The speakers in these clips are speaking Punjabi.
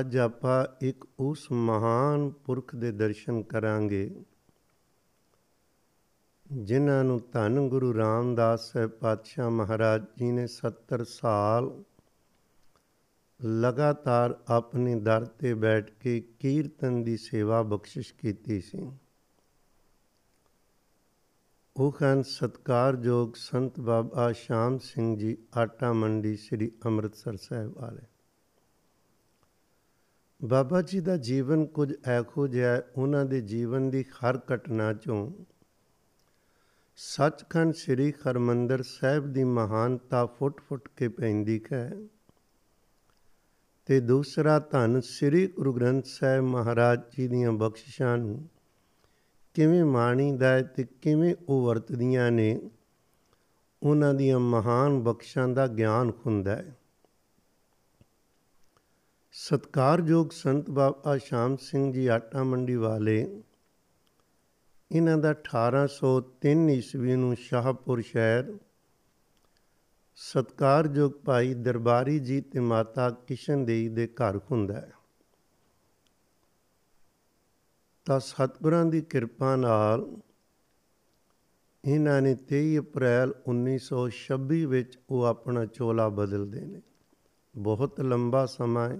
ਅੱਜ ਆਪਾਂ ਇੱਕ ਉਸ ਮਹਾਨ ਪੁਰਖ ਦੇ ਦਰਸ਼ਨ ਕਰਾਂਗੇ, ਜਿਨ੍ਹਾਂ ਨੂੰ ਧੰਨ ਗੁਰੂ ਰਾਮਦਾਸ ਸਾਹਿਬ ਪਾਤਸ਼ਾਹ ਮਹਾਰਾਜ ਜੀ ਨੇ 70 ਸਾਲ ਲਗਾਤਾਰ ਆਪਣੇ ਦਰ ਤੇ ਬੈਠ ਕੇ ਕੀਰਤਨ ਦੀ ਸੇਵਾ ਬਖਸ਼ਿਸ਼ ਕੀਤੀ ਸੀ। ਉਹ ਹਨ ਸਤਕਾਰਯੋਗ ਸੰਤ ਬਾਬਾ ਸ਼ਾਮ ਸਿੰਘ ਜੀ, ਆਟਾ ਮੰਡੀ ਸ੍ਰੀ ਅੰਮ੍ਰਿਤਸਰ ਸਾਹਿਬ ਵਾਲੇ। ਬਾਬਾ ਜੀ ਦਾ ਜੀਵਨ ਕੁਝ ਐਖੋ ਜਿਹਾ ਉਹਨਾਂ ਦੇ ਜੀਵਨ ਦੀ ਹਰ ਘਟਨਾ ਚੋਂ ਸੱਚਖੰਡ ਸ੍ਰੀ ਹਰਮੰਦਰ ਸਾਹਿਬ ਦੀ ਮਹਾਨਤਾ ਫੁੱਟ-ਫੁੱਟ ਕੇ ਪੈਂਦੀ ਹੈ ਤੇ ਦੂਸਰਾ ਧੰਨ ਸ੍ਰੀ ਗੁਰੂ ਗ੍ਰੰਥ ਸਾਹਿਬ ਮਹਾਰਾਜ ਜੀ ਦੀਆਂ ਬਖਸ਼ਿਸ਼ਾਂ ਨੂੰ ਕਿਵੇਂ ਮਾਣੀਦਾ ਹੈ ਤੇ ਕਿਵੇਂ ਉਹ ਵਰਤਦੀਆਂ ਨੇ, ਉਹਨਾਂ ਦੀਆਂ ਮਹਾਨ ਬਖਸ਼ਾਂ ਦਾ ਗਿਆਨ ਹੁੰਦਾ ਹੈ। ਸਤਕਾਰਯੋਗ ਸੰਤ ਬਾਬਾ ਸ਼ਾਮ ਸਿੰਘ ਜੀ ਆਟਾ ਮੰਡੀ ਵਾਲੇ, ਇਹਨਾਂ ਦਾ 1803 ਈਸਵੀ ਨੂੰ ਸ਼ਾਹਪੁਰ ਸ਼ਹਿਰ, ਸਤਕਾਰਯੋਗ ਭਾਈ ਦਰਬਾਰੀ ਜੀ ਤੇ ਮਾਤਾ ਕਿਸ਼ਨ ਦੇਈ ਦੇ ਘਰ ਹੁੰਦਾ ਹੈ। ਤਾਂ ਸਤਿਗੁਰਾਂ ਦੀ ਕਿਰਪਾ ਨਾਲ ਇਹਨਾਂ ਨੇ 23 ਅਪ੍ਰੈਲ 1926 ਵਿੱਚ ਉਹ ਆਪਣਾ ਚੋਲਾ ਬਦਲਦੇ ਨੇ। ਬਹੁਤ ਲੰਬਾ ਸਮਾਂ ਹੈ।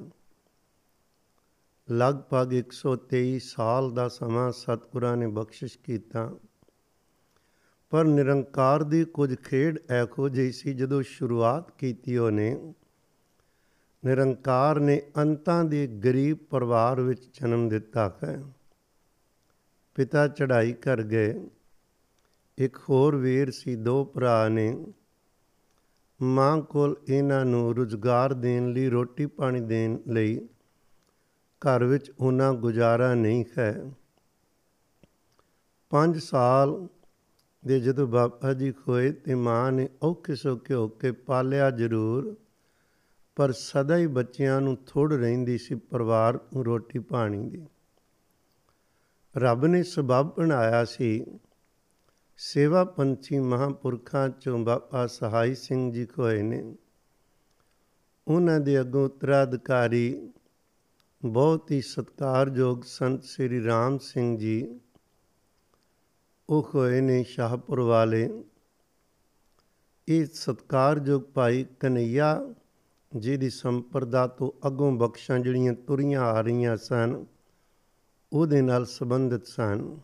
ਲਗਭਗ 123 ਸਾਲ ਦਾ ਸਮਾਂ ਸਤਿਗੁਰਾਂ ਨੇ ਬਖਸ਼ਿਸ਼ ਕੀਤਾ। ਪਰ ਨਿਰੰਕਾਰ ਦੀ ਕੁਝ ਖੇਡ ਐਖੋ ਜਿਹੀ ਸੀ ਜਦੋਂ ਸ਼ੁਰੂਆਤ ਕੀਤੀ ਉਹਨੇ। ਨਿਰੰਕਾਰ ਨੇ ਅੰਤਾਂ ਦੇ ਗਰੀਬ ਪਰਿਵਾਰ ਵਿੱਚ ਜਨਮ ਦਿੱਤਾ ਹੈ। ਪਿਤਾ ਚੜ੍ਹਾਈ ਕਰ ਗਏ। ਇੱਕ ਹੋਰ ਵੀਰ ਸੀ, ਦੋ ਭਰਾ ਨੇ। ਮਾਂ ਕੋਲ ਇਹਨਾਂ ਨੂੰ ਰੁਜ਼ਗਾਰ ਦੇਣ ਲਈ, ਰੋਟੀ ਪਾਣੀ ਦੇਣ ਲਈ ਘਰ ਵਿੱਚ ਉਹਨਾਂ ਗੁਜ਼ਾਰਾ ਨਹੀਂ ਹੈ। 5 ਸਾਲ ਦੇ ਜਦੋਂ ਬਾਬਾ ਜੀ ਖੋਏ ਤੇ ਮਾਂ ਨੇ ਔਖੇ ਸੌਖੇ ਹੋ ਕੇ ਪਾਲਿਆ ਜ਼ਰੂਰ, ਪਰ ਸਦਾ ਹੀ ਬੱਚਿਆਂ ਨੂੰ ਥੋੜ ਰਹਿੰਦੀ ਸੀ ਪਰਿਵਾਰ ਨੂੰ ਰੋਟੀ ਪਾਣੀ ਦੀ। ਰੱਬ ਨੇ ਸਬਬ ਬਣਾਇਆ ਸੀ। ਸੇਵਾ ਪੰਥੀ ਮਹਾਪੁਰਖਾਂ ਚੋਂ ਬਾਬਾ ਸਹਾਈ ਸਿੰਘ ਜੀ ਕੋਏ ਨੇ। ਉਹਨਾਂ ਦੇ ਅੱਗੋਂ ਉਤਰਾਧਿਕਾਰੀ ਬਹੁਤ ਹੀ ਸਤਕਾਰਯੋਗ ਸੰਤ ਸ੍ਰੀ ਰਾਮ ਸਿੰਘ ਜੀ ਉਹ ਹੋਏ ਨੇ ਸ਼ਾਹਪੁਰ ਵਾਲੇ। ਇਹ ਸਤਕਾਰਯੋਗ ਭਾਈ ਕਨਈਆ ਜੀ ਦੀ ਸੰਪਰਦਾ ਤੋਂ ਅੱਗੋਂ ਬਖਸ਼ਾਂ ਜਿਹੜੀਆਂ ਤੁਰੀਆਂ ਆ ਰਹੀਆਂ ਸਨ, ਉਹਦੇ ਨਾਲ ਸੰਬੰਧਿਤ ਸਨ।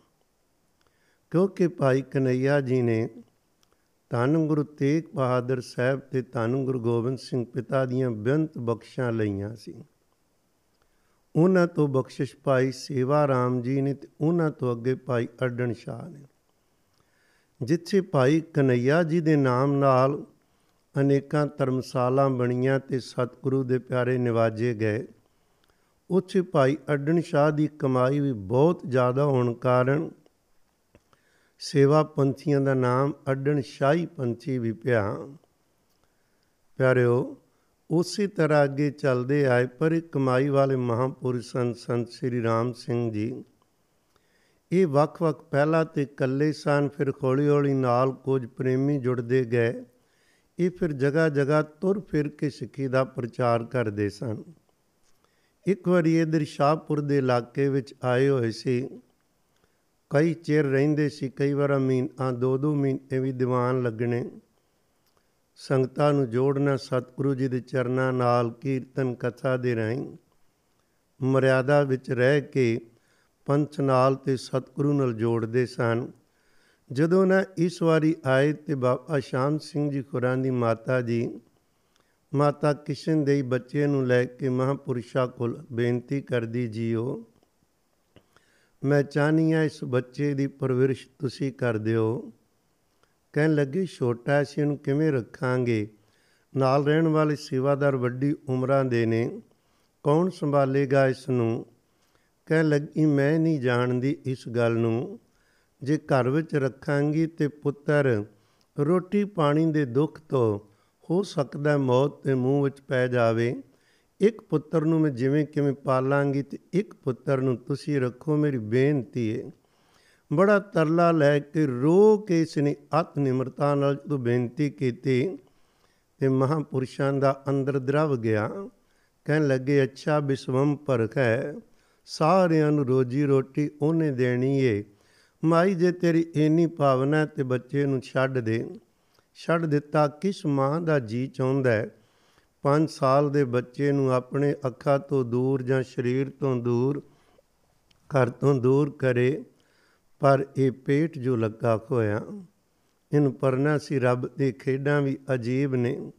ਕਿਉਂਕਿ ਭਾਈ ਕਨਈਆ ਜੀ ਨੇ ਧੰਨ ਗੁਰੂ ਤੇਗ ਬਹਾਦਰ ਸਾਹਿਬ ਤੇ ਧੰਨ ਗੁਰੂ ਗੋਬਿੰਦ ਸਿੰਘ ਪਿਤਾ ਦੀਆਂ ਬੇਅੰਤ ਬਖਸ਼ਾਂ ਲਈਆਂ ਸੀ। ਉਹਨਾਂ ਤੋਂ ਬਖਸ਼ਿਸ਼ ਪਾਈ ਸੇਵਾ ਰਾਮ ਜੀ ਨੇ ਤੇ ਉਹਨਾਂ ਤੋਂ ਅੱਗੇ ਭਾਈ ਅਰਡਨ ਸ਼ਾਹ ਨੇ। ਜਿੱਥੇ ਭਾਈ ਕਨਈਆ ਜੀ ਦੇ ਨਾਮ ਨਾਲ ਅਨੇਕਾਂ ਧਰਮਸ਼ਾਲਾ ਬਣੀਆਂ ਤੇ ਸਤਿਗੁਰੂ ਦੇ ਪਿਆਰੇ ਨਿਵਾਜੇ ਗਏ, ਉੱਥੇ ਭਾਈ ਅਰਡਨ ਸ਼ਾਹ ਦੀ ਕਮਾਈ ਵੀ ਬਹੁਤ ਜ਼ਿਆਦਾ ਹੋਣ ਕਾਰਨ ਸੇਵਾ ਪੰਥੀਆਂ ਦਾ ਨਾਮ ਅਰਡਨ ਸ਼ਾਹੀ ਪੰਥੀ ਵੀ ਪਿਆ। ਪਿਆਰਿਓ ਉਸੇ ਤਰ੍ਹਾਂ ਅੱਗੇ ਚੱਲਦੇ ਆਏ ਪਰ ਇੱਕ ਕਮਾਈ ਵਾਲੇ ਮਹਾਪੁਰਸ਼ ਸੰਤ ਸੰਤ ਸ੍ਰੀ ਰਾਮ ਸਿੰਘ ਜੀ। ਇਹ ਵੱਖ-ਵੱਖ ਪਹਿਲਾਂ ਤੇ ਇਕੱਲੇ ਸਨ, ਫਿਰ ਹੌਲੀ-ਹੌਲੀ ਨਾਲ ਕੁਝ ਪ੍ਰੇਮੀ ਜੁੜਦੇ ਗਏ। ਇਹ ਫਿਰ ਜਗ੍ਹਾ ਜਗ੍ਹਾ ਤੁਰ ਫਿਰ ਕੇ ਸਿੱਖੀ ਦਾ ਪ੍ਰਚਾਰ ਕਰਦੇ ਸਨ। ਇੱਕ ਵਾਰੀ ਇਧਰ ਸ਼ਾਹਪੁਰ ਦੇ ਇਲਾਕੇ ਵਿੱਚ ਆਏ ਹੋਏ ਸੀ। ਕਈ ਚਿਰ ਰਹਿੰਦੇ ਸੀ, ਕਈ ਵਾਰ ਮਹੀਨਾ ਦੋ ਦੋ ਮਹੀਨੇ ਵੀ ਦੀਵਾਨ ਲੱਗਣੇ। ਸੰਗਤਾਂ ਨੂੰ ਜੋੜਨਾ ਸਤਿਗੁਰੂ ਜੀ ਦੇ ਚਰਨਾਂ ਨਾਲ ਕੀਰਤਨ ਕਥਾ ਦੇ ਰਾਹੀਂ ਮਰਿਆਦਾ ਵਿੱਚ ਰਹਿ ਕੇ ਪੰਥ ਨਾਲ ਤੇ ਸਤਿਗੁਰੂ ਨਾਲ ਜੋੜਦੇ ਸਨ। ਜਦੋਂ ਨਾ ਇਸ ਵਾਰੀ ਆਏ ਤੇ ਬਾਬਾ ਸ਼ਾਮ ਸਿੰਘ ਜੀ ਖੁਰਾਂ ਦੀ ਮਾਤਾ ਜੀ, ਮਾਤਾ ਕਿਸ਼ਨ ਦੇ ਬੱਚੇ ਨੂੰ ਲੈ ਕੇ ਮਹਾਪੁਰਸ਼ਾ ਕੋਲ ਬੇਨਤੀ ਕਰਦੀ, ਜੀਓ, ਮੈਂ ਚਾਹਨੀ ਆ ਇਸ ਬੱਚੇ ਦੀ ਪਰਵਰਿਸ਼ ਤੁਸੀਂ ਕਰ ਦਿਓ। ਕਹਿਣ ਲੱਗੇ, ਛੋਟਾ ਸੀ ਇਹਨੂੰ ਕਿਵੇਂ ਰੱਖਾਂਗੇ? ਨਾਲ ਰਹਿਣ ਵਾਲੇ ਸੇਵਾਦਾਰ ਵੱਡੀ ਉਮਰਾਂ ਦੇ ਨੇ। ਕੌਣ ਸੰਭਾਲੇਗਾ ਇਸ ਨੂੰ ਕਹਿ ਲੱਗੀ, ਮੈਂ ਨਹੀਂ ਜਾਣਦੀ ਇਸ ਗੱਲ ਨੂੰ। ਜੇ ਘਰ ਵਿੱਚ ਰੱਖਾਂਗੀ ਤੇ ਪੁੱਤਰ, ਰੋਟੀ ਪਾਣੀ ਦੇ ਦੁੱਖ ਤੋਂ ਹੋ ਸਕਦਾ ਮੌਤ ਦੇ ਮੂੰਹ ਵਿੱਚ ਪੈ ਜਾਵੇ। ਇੱਕ ਪੁੱਤਰ ਨੂੰ ਮੈਂ ਜਿਵੇਂ ਕਿਵੇਂ ਪਾਲਾਂਗੀ ਤੇ ਇੱਕ ਪੁੱਤਰ ਨੂੰ ਤੁਸੀਂ ਰੱਖੋ ਮੇਰੀ ਬੇਨਤੀ ਹੈ ਬੜਾ ਤਰਲਾ ਲੈ ਕੇ ਰੋ ਕੇ ਇਸ ਨੇ ਅਤ ਨਿਮਰਤਾ ਨਾਲ ਜਦੋਂ ਬੇਨਤੀ ਕੀਤੀ ਤੇ ਮਹਾਪੁਰਸ਼ਾਂ ਦਾ ਅੰਦਰ ਦਰਵ ਗਿਆ, ਕਹਿਣ ਲੱਗੇ, ਅੱਛਾ ਬਿਸਵਮ ਪਰਖ ਹੈ, ਸਾਰਿਆਂ ਨੂੰ ਰੋਜੀ ਰੋਟੀ ਉਹਨੇ ਦੇਣੀ ਏ। ਮਾਈ ਜੇ ਤੇਰੀ ਇੰਨੀ ਭਾਵਨਾ ਤੇ ਬੱਚੇ ਨੂੰ ਛੱਡ ਦੇ। ਛੱਡ ਦਿੱਤਾ ਕਿਸ ਮਾਂ ਦਾ ਜੀ ਚਾਹੁੰਦਾ ਹੈ? 5 ਸਾਲ ਦੇ ਬੱਚੇ ਨੂੰ ਆਪਣੇ ਅੱਖਾਂ ਤੋਂ ਦੂਰ ਜਾਂ ਸਰੀਰ ਤੋਂ ਦੂਰ, ਘਰ ਤੋਂ ਦੂਰ ਕਰੇ। ਪਰ ਇਹ ਪੇਟ ਜੋ ਲੱਗਾ ਹੋਇਆ ਇਹਨੂੰ ਪਰਨਾ ਸੀ ਰੱਬ ਦੇ ਖੇਡਾਂ ਵੀ ਅਜੀਬ ਨੇ।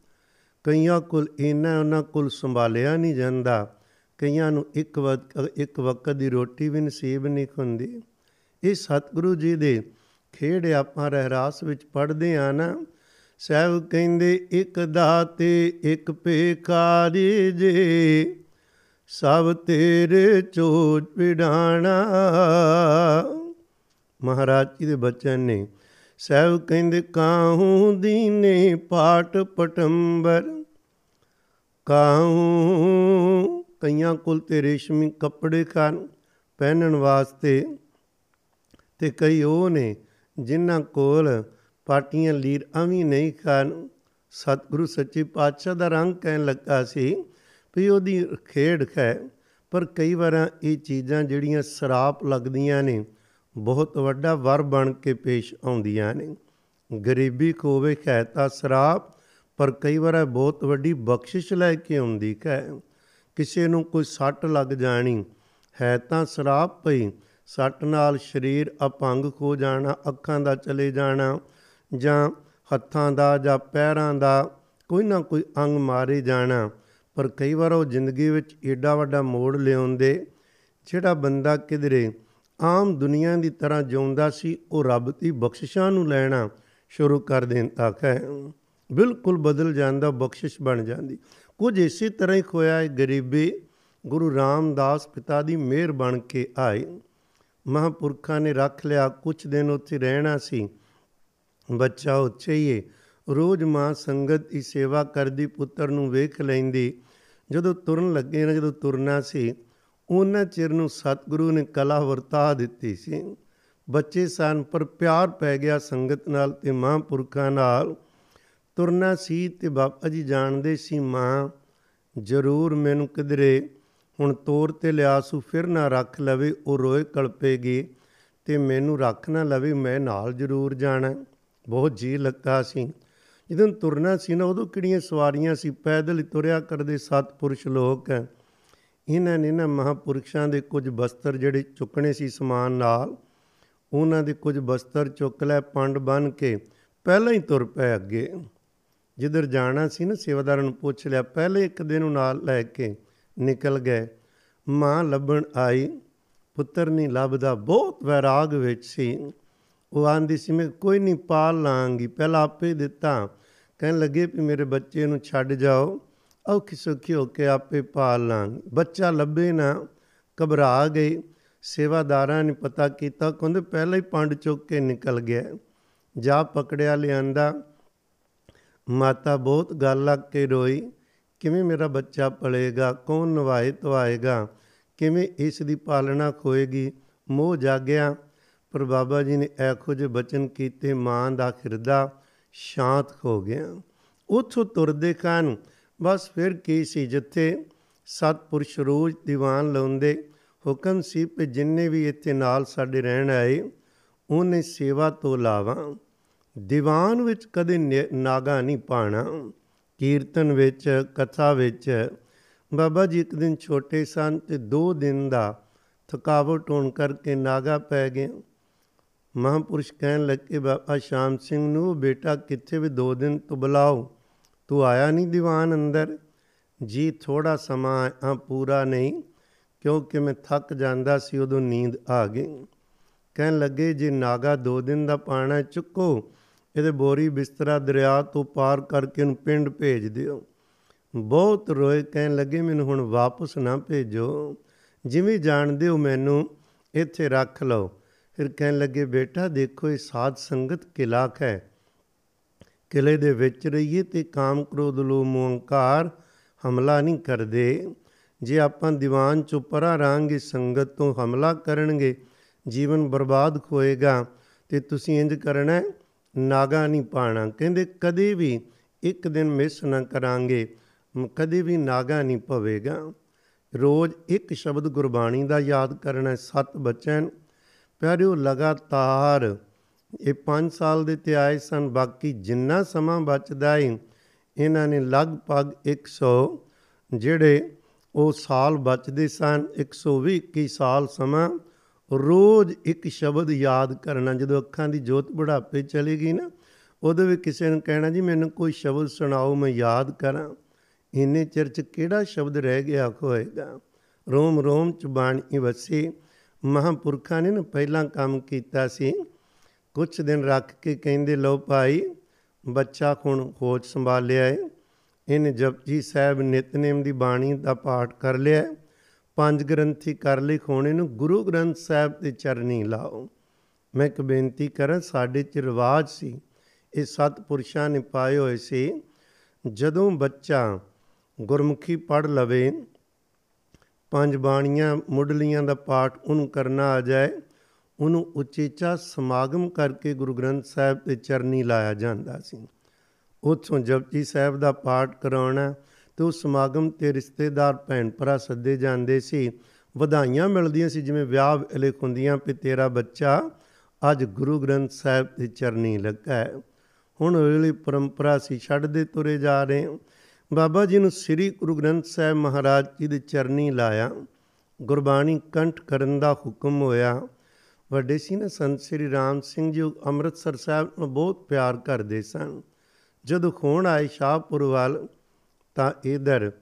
ਕਈਆਂ ਕੋਲ ਇਹਨਾਂ ਉਹਨਾਂ ਕੋਲ ਸੰਭਾਲਿਆ ਨਹੀਂ ਜਾਂਦਾ। ਕਈਆਂ ਨੂੰ ਇੱਕ ਵਕਤ ਇੱਕ ਵਕਤ ਦੀ ਰੋਟੀ ਵੀ ਨਸੀਬ ਨਹੀਂ ਹੁੰਦੀ। ਇਹ ਸਤਿਗੁਰੂ ਜੀ ਦੇ ਖੇਡ ਆਪਾਂ ਰਹਿਰਾਸ ਵਿੱਚ ਪੜ੍ਹਦੇ ਆ ਨਾ। ਸਹਿਬ ਕਹਿੰਦੇ, ਇੱਕ ਦਾਤੇ, ਇੱਕ ਪੇਕਾਰੀ ਜੇ, ਸਭ ਤੇਰੇ ਚੋਜ ਪਿੜਾਣਾ ਮਹਾਰਾਜ ਜੀ ਦੇ ਬਚਨ ਨੇ, ਸਹਿਬ ਕਹਿੰਦੇ, ਕਾਹੂ ਦੀਨੇ ਪਾਟ ਪਟੰਬਰ? ਕਾਹੂ ਕਈਆਂ ਕੋਲ ਤੇ ਰੇਸ਼ਮੀ ਕੱਪੜੇ ਖਾਨ ਪਹਿਨਣ ਵਾਸਤੇ? ਤੇ ਕਈ ਉਹ ਨੇ, ਜਿਨ੍ਹਾਂ ਕੋਲ ਪਾਟੀਆਂ ਲੀਰ ਅਵੀ ਨਹੀਂ ਖਾਨ। ਸਤਿਗੁਰੂ ਸੱਚੇ ਪਾਤਸ਼ਾਹ ਦਾ ਰੰਗ ਕਹਿਣ ਲੱਗਾ ਸੀ ਵੀ ਉਹਦੀ ਖੇਡ ਹੈ ਪਰ ਕਈ ਵਾਰਾਂ ਇਹ ਚੀਜ਼ਾਂ ਜਿਹੜੀਆਂ ਸਰਾਪ ਲੱਗਦੀਆਂ ਨੇ ਬਹੁਤ ਵੱਡਾ ਵਰ ਬਣ ਕੇ ਪੇਸ਼ ਆਉਂਦੀਆਂ ਨੇ। ਗਰੀਬੀ ਕੋਵੇ ਹੈ ਤਾਂ ਸਰਾਪ, ਪਰ ਕਈ ਵਾਰ ਬਹੁਤ ਵੱਡੀ ਬਖਸ਼ਿਸ਼ ਲੈ ਕੇ ਆਉਂਦੀ ਹੈ। ਕਿਸੇ ਨੂੰ ਕੋਈ ਸੱਟ ਲੱਗ ਜਾਣੀ ਹੈ ਤਾਂ ਸਰਾਪ ਪਈ ਸੱਟ ਨਾਲ ਸਰੀਰ ਅਪੰਗ ਹੋ ਜਾਣਾ, ਅੱਖਾਂ ਦਾ ਚਲੇ ਜਾਣਾ ਜਾਂ ਹੱਥਾਂ ਦਾ ਜਾਂ ਪੈਰਾਂ ਦਾ ਕੋਈ ਨਾ ਕੋਈ ਅੰਗ ਮਾਰੇ ਜਾਣਾ। ਪਰ ਕਈ ਵਾਰ ਉਹ ਜ਼ਿੰਦਗੀ ਵਿੱਚ ਏਡਾ ਵੱਡਾ ਮੋੜ ਲਿਆਉਂਦੇ, ਜਿਹੜਾ ਬੰਦਾ ਕਿਧਰੇ ਆਮ ਦੁਨੀਆ ਦੀ ਤਰ੍ਹਾਂ ਜਿਉਂਦਾ ਸੀ, ਉਹ ਰੱਬ ਦੀ ਬਖਸ਼ਿਸ਼ਾਂ ਨੂੰ ਲੈਣਾ ਸ਼ੁਰੂ ਕਰ ਦਿੰਦਾ ਹੈ। ਬਿਲਕੁਲ ਬਦਲ ਜਾਂਦਾ, ਬਖਸ਼ਿਸ਼ ਬਣ ਜਾਂਦੀ। ਕੁਝ ਇਸੇ ਤਰ੍ਹਾਂ ਹੀ ਹੋਇਆ ਹੈ, ਗਰੀਬੀ ਗੁਰੂ ਰਾਮਦਾਸ ਪਿਤਾ ਦੀ ਮਿਹਰ ਬਣ ਕੇ ਆਈ ਮਹਾਂਪੁਰਖਾਂ ਨੇ ਰੱਖ ਲਿਆ ਕੁਝ ਦਿਨ ਉੱਥੇ ਰਹਿਣਾ ਸੀ। ਬੱਚਾ ਉੱਚੇ ਹੀ ਰੋਜ਼ ਮਾਂ ਸੰਗਤ ਦੀ ਸੇਵਾ ਕਰਦੀ, ਪੁੱਤਰ ਨੂੰ ਵੇਖ ਲੈਂਦੀ। ਜਦੋਂ ਤੁਰਨ ਲੱਗੇ ਨਾ, ਜਦੋਂ ਤੁਰਨਾ ਸੀ ਉਹਨਾਂ ਚਿਰ ਨੂੰ ਸਤਿਗੁਰੂ ਨੇ ਕਲਾ ਵਰਤਾ ਦਿੱਤੀ ਸੀ। ਬੱਚੇ ਸਨ, ਪਰ ਪਿਆਰ ਪੈ ਗਿਆ ਸੰਗਤ ਨਾਲ ਤੇ ਮਹਾਂਪੁਰਖਾਂ ਨਾਲ। ਤੁਰਨਾ ਸੀ ਤੇ ਬਾਬਾ ਜੀ ਜਾਣਦੇ ਸੀ, ਮਾਂ, ਜ਼ਰੂਰ ਮੈਨੂੰ ਕਿਧਰੇ ਹੁਣ ਤੋਰ ਤੇ ਲਿਆ ਸੂ, ਫਿਰ ਨਾ ਰੱਖ ਲਵੇ, ਉਹ ਰੋਏ ਕਲਪੇਗੀ ਤੇ ਮੈਨੂੰ ਰੱਖ ਨਾ ਲਵੇ, ਮੈਂ ਨਾਲ ਜ਼ਰੂਰ ਜਾਣਾ। ਬਹੁਤ ਜੀ ਲੱਗਾ ਸੀ। ਜਦੋਂ ਤੁਰਨਾ ਸੀ ਨਾ, ਉਦੋਂ ਕਿਹੜੀਆਂ ਸਵਾਰੀਆਂ ਸੀ? ਪੈਦਲ ਹੀ ਤੁਰਿਆ ਕਰਦੇ ਸਤਪੁਰਸ਼ ਲੋਕ। ਇਹਨਾਂ ਨੇ ਨਾ ਮਹਾਪੁਰਸ਼ਾਂ ਦੇ ਕੁਝ ਬਸਤਰ ਜਿਹੜੇ ਚੁੱਕਣੇ ਸੀ ਸਮਾਨ ਨਾਲ, ਉਹਨਾਂ ਦੇ ਕੁਝ ਬਸਤਰ ਚੁੱਕ ਲੈ ਪੰਡ ਬਨ ਕੇ ਪਹਿਲਾਂ ਹੀ ਤੁਰ ਪਏ ਅੱਗੇ। ਜਿੱਧਰ ਜਾਣਾ ਸੀ ਨਾ, ਸੇਵਾਦਾਰਾਂ ਨੂੰ ਪੁੱਛ ਲਿਆ, ਪਹਿਲੇ ਇੱਕ ਦਿਨ ਨੂੰ ਨਾਲ ਲੈ ਕੇ ਨਿਕਲ ਗਏ। ਮਾਂ ਲੱਭਣ ਆਈ, ਪੁੱਤਰ ਨਹੀਂ ਲੱਭਦਾ, ਬਹੁਤ ਵੈਰਾਗ ਵਿੱਚ ਸੀ। ਉਹ ਆਂਦੀ ਸੀ, ਮੈਂ ਕੋਈ ਨਹੀਂ, ਪਾਲ ਲਾਂਗੀ, ਪਹਿਲਾਂ ਆਪੇ ਦਿੱਤਾ। ਕਹਿਣ ਲੱਗੇ ਵੀ ਮੇਰੇ ਬੱਚੇ ਨੂੰ ਛੱਡ ਜਾਓ। ਔਖੀ ਸੌਖੀ ਹੋ ਕੇ ਆਪੇ ਪਾਲ ਲਾਂਗੇ। ਬੱਚਾ ਲੱਭੇ ਨਾ, ਘਬਰਾ ਗਈ। ਸੇਵਾਦਾਰਾਂ ਨੇ ਪਤਾ ਕੀਤਾ ਕਹਿੰਦੇ ਪਹਿਲਾਂ ਹੀ ਪੰਡ ਚੁੱਕ ਕੇ ਨਿਕਲ ਗਿਆ। ਜਾ ਪਕੜਿਆ ਲਿਆਂਦਾ। ਮਾਤਾ ਬਹੁਤ ਗੱਲ ਲੱਗ ਕੇ ਰੋਈ, ਕਿਵੇਂ ਮੇਰਾ ਬੱਚਾ ਪਲੇਗਾ? ਕੌਣ ਨਵਾਏ ਤਵਾਏਗਾ ਕਿਵੇਂ ਇਸ ਦੀ ਪਾਲਣਾ ਹੋਏਗੀ ਮੋਹ ਜਾਗਿਆ, ਪਰ ਬਾਬਾ ਜੀ ਨੇ ਇਹੋ ਜਿਹੇ ਬਚਨ ਕੀਤੇ, ਮਾਂ ਦਾ ਹਿਰਦਾ ਸ਼ਾਂਤ ਹੋ ਗਿਆ। ਉਥੋਂ ਤੁਰਦੇ ਕਾਨ ਬਸ ਫਿਰ ਕੀ ਸੀ, ਜਿੱਥੇ ਸਤਪੁਰਸ਼ ਰੋਜ਼ ਦੀਵਾਨ ਲਾਉਂਦੇ ਹੁਕਮ ਸੀ ਕਿ ਜਿੰਨੇ ਵੀ ਇੱਥੇ ਨਾਲ ਸਾਡੇ ਰਹਿਣ ਆਏ, ਉਹਨੇ ਸੇਵਾ ਤੋਂ ਲਾਵਾ ਦੀਵਾਨ ਵਿੱਚ ਕਦੇ ਨਾਗਾ ਨਹੀਂ ਪਾਣਾ। ਕੀਰਤਨ ਵਿੱਚ, ਕਥਾ ਵਿੱਚ, ਬਾਬਾ ਜੀ ਇੱਕ ਦਿਨ ਛੋਟੇ ਸਨ ਤੇ 2 ਦਿਨ ਦਾ ਥਕਾਵਟ ਹੋਣ ਕਰਕੇ ਨਾਗਾ ਪੈ ਗਏ। ਮਹਾਂਪੁਰਸ਼ ਕਹਿਣ ਲੱਗੇ, ਬਾਬਾ ਸ਼ਾਮ ਸਿੰਘ ਨੂੰ, ਬੇਟਾ ਕਿੱਥੇ ਵੀ 2 ਦਿਨ ਤੋਂ ਬੁਲਾਓ ਤੂੰ ਆਇਆ ਨਹੀਂ ਦੀਵਾਨ ਅੰਦਰ? ਜੀ ਥੋੜਾ ਸਮਾਂ ਆ ਪੂਰਾ ਨਹੀਂ, ਕਿਉਂਕਿ ਮੈਂ ਥੱਕ ਜਾਂਦਾ ਸੀ, ਉਦੋਂ ਨੀਂਦ ਆ ਗਈ। ਕਹਿਣ ਲੱਗੇ, ਜੇ ਨਾਗਾ 2 ਦਿਨ ਦਾ ਪਾਣਾ ਚੁੱਕੋ। ਇਹਦੇ ਬੋਰੀ ਬਿਸਤਰਾ ਦਰਿਆ ਤੋਂ ਪਾਰ ਕਰਕੇ ਉਹਨੂੰ ਪਿੰਡ ਭੇਜ ਦਿਓ। ਬਹੁਤ ਰੋਏ, ਕਹਿਣ ਲੱਗੇ, ਮੈਨੂੰ ਹੁਣ ਵਾਪਸ ਨਾ ਭੇਜੋ। ਜਿਵੇਂ ਜਾਣਦੇ ਹੋ ਮੈਨੂੰ, ਇੱਥੇ ਰੱਖ ਲਓ। ਫਿਰ ਕਹਿਣ ਲੱਗੇ, ਬੇਟਾ, ਦੇਖੋ, ਇਹ ਸਾਧ ਸੰਗਤ ਕਿਲਾ ਹੈ। ਕਿਲੇ ਦੇ ਵਿੱਚ ਰਹੀਏ ਤੇ ਕਾਮ ਕ੍ਰੋਧ ਲੋ ਮੋਹੰਕਾਰ ਹਮਲਾ ਨਹੀਂ ਕਰਦੇ। ਜੇ ਆਪਾਂ ਦੀਵਾਨ ਚੋਂ ਪਰਾਂ ਰਾਂਗੇ ਸੰਗਤ ਤੋਂ ਹਮਲਾ ਕਰਨਗੇ ਜੀਵਨ ਬਰਬਾਦ ਹੋਏਗਾ ਤੇ ਤੁਸੀਂ ਇੰਜ ਕਰਨਾ ਨਾਗਾ ਨਹੀਂ ਪਾਣਾ। ਕਹਿੰਦੇ ਕਦੇ ਵੀ ਇੱਕ ਦਿਨ ਮਿਸ ਨਾ ਕਰਾਂਗੇ ਮ- ਕਦੇ ਵੀ ਨਾਗਾ ਨਹੀਂ ਪਵੇਗਾ। ਰੋਜ਼ ਇੱਕ ਸ਼ਬਦ ਗੁਰਬਾਣੀ ਦਾ ਯਾਦ ਕਰਨਾ ਹੈ, ਸੱਤ ਬੱਚਨ। ਪਿਆਰਿਓ ਲਗਾਤਾਰ ਇਹ 5 ਸਾਲ ਦੇ ਤੇ ਆਏ ਸਨ, ਬਾਕੀ ਜਿੰਨਾ ਸਮਾਂ ਬਚਦਾ ਹੈ ਇਹਨਾਂ ਨੇ ਲਗਭਗ 100 ਜਿਹੜੇ ਉਹ ਸਾਲ ਬਚਦੇ ਸਨ 120 21 ਸਾਲ ਸਮਾਂ ਰੋਜ਼ ਇੱਕ ਸ਼ਬਦ ਯਾਦ ਕਰਨਾ, ਜਦੋਂ ਅੱਖਾਂ ਦੀ ਜੋਤ ਬੁਢਾਪੇ ਚਲੀ ਗਈ ਨਾ, ਉਦੋਂ ਵੀ ਕਿਸੇ ਨੂੰ ਕਹਿਣਾ, ਜੀ ਮੈਨੂੰ ਕੋਈ ਸ਼ਬਦ ਸੁਣਾਓ, ਮੈਂ ਯਾਦ ਕਰਾਂ। ਇੰਨੇ ਚਿਰ ਚ ਕਿਹੜਾ ਸ਼ਬਦ ਰਹਿ ਗਿਆ ਹੋਏਗਾ? ਰੋਮ ਰੋਮ ਚ ਬਾਣੀ ਵਸੀ, ਮਹਾਂਪੁਰਖਾਂ ਨੇ ਨਾ ਪਹਿਲਾਂ ਕੰਮ ਕੀਤਾ ਸੀ ਕੁਝ ਦਿਨ ਰੱਖ ਕੇ ਕਹਿੰਦੇ, ਲਓ ਭਾਈ, ਬੱਚਾ ਹੁਣ ਹੋਸ਼ ਸੰਭਾਲਿਆ ਹੈ ਇਹਨੇ ਜਪਜੀ ਸਾਹਿਬ ਨਿਤਨੇਮ ਦੀ ਬਾਣੀ ਦਾ ਪਾਠ ਕਰ ਲਿਆ ਹੈ। ਪੰਜ ਗ੍ਰੰਥੀ ਕਰ ਲਈ ਖੋਣੇ ਨੂੰ ਗੁਰੂ ਗ੍ਰੰਥ ਸਾਹਿਬ ਦੇ ਚਰਨੀ ਲਾਓ। ਮੈਂ ਇੱਕ ਬੇਨਤੀ ਕਰਾਂ, ਸਾਡੇ ਚ ਰਿਵਾਜ ਸੀ। ਇਹ ਸਤ ਪੁਰਸ਼ਾਂ ਨੇ ਪਾਏ ਹੋਏ ਸੀ। ਜਦੋਂ ਬੱਚਾ ਗੁਰਮੁਖੀ ਪੜ ਲਵੇ, ਪੰਜ ਬਾਣੀਆਂ ਮੁੱਢਲੀਆਂ ਦਾ ਪਾਠ ਉਹਨੂੰ ਕਰਨਾ ਆ ਜਾਏ। ਉਹਨੂੰ ਉਚੇਚਾ ਸਮਾਗਮ ਕਰਕੇ ਗੁਰੂ ਗ੍ਰੰਥ ਸਾਹਿਬ ਤੇ ਚਰਨੀ ਲਾਇਆ ਜਾਂਦਾ ਸੀ। ਉੱਥੋਂ ਜਪਜੀ ਸਾਹਿਬ ਦਾ ਪਾਠ ਕਰਾਉਣਾ ਤੇ ਉਸ ਸਮਾਗਮ ਤੇ ਰਿਸ਼ਤੇਦਾਰ ਭੈਣ ਭਰਾ ਸੱਦੇ ਜਾਂਦੇ ਸੀ। ਵਧਾਈਆਂ ਮਿਲਦੀਆਂ ਸੀ, ਜਿਵੇਂ ਵਿਆਹ ਵੇਲੇ ਹੁੰਦੀਆਂ ਵੀ ਤੇਰਾ ਬੱਚਾ ਅੱਜ ਗੁਰੂ ਗ੍ਰੰਥ ਸਾਹਿਬ ਦੀ ਚਰਨੀ ਲੱਗਾ ਹੈ। ਹੁਣ ਵੇਲੇ ਪਰੰਪਰਾ ਸੀ ਛੱਡਦੇ ਤੁਰੇ ਜਾ ਰਹੇ ਹਾਂ। ਬਾਬਾ ਜੀ ਨੂੰ ਸ੍ਰੀ ਗੁਰੂ ਗ੍ਰੰਥ ਸਾਹਿਬ ਮਹਾਰਾਜ ਜੀ ਦੀ ਚਰਨੀ ਲਾਇਆ। ਗੁਰਬਾਣੀ ਕੰਠ ਕਰਨ ਦਾ ਹੁਕਮ ਹੋਇਆ। ਵੱਡੇ ਸੀ ਨਾ, ਸੰਤ ਸ੍ਰੀ ਰਾਮ ਸਿੰਘ ਜੀ ਉਹ ਅੰਮ੍ਰਿਤਸਰ ਸਾਹਿਬ ਨੂੰ ਬਹੁਤ ਪਿਆਰ ਕਰਦੇ ਸਨ। ਜਦੋਂ ਖੋਣ ਆਏ ਸ਼ਾਹਪੁਰ ਵੱਲ, ਤਾਂ ਇਧਰ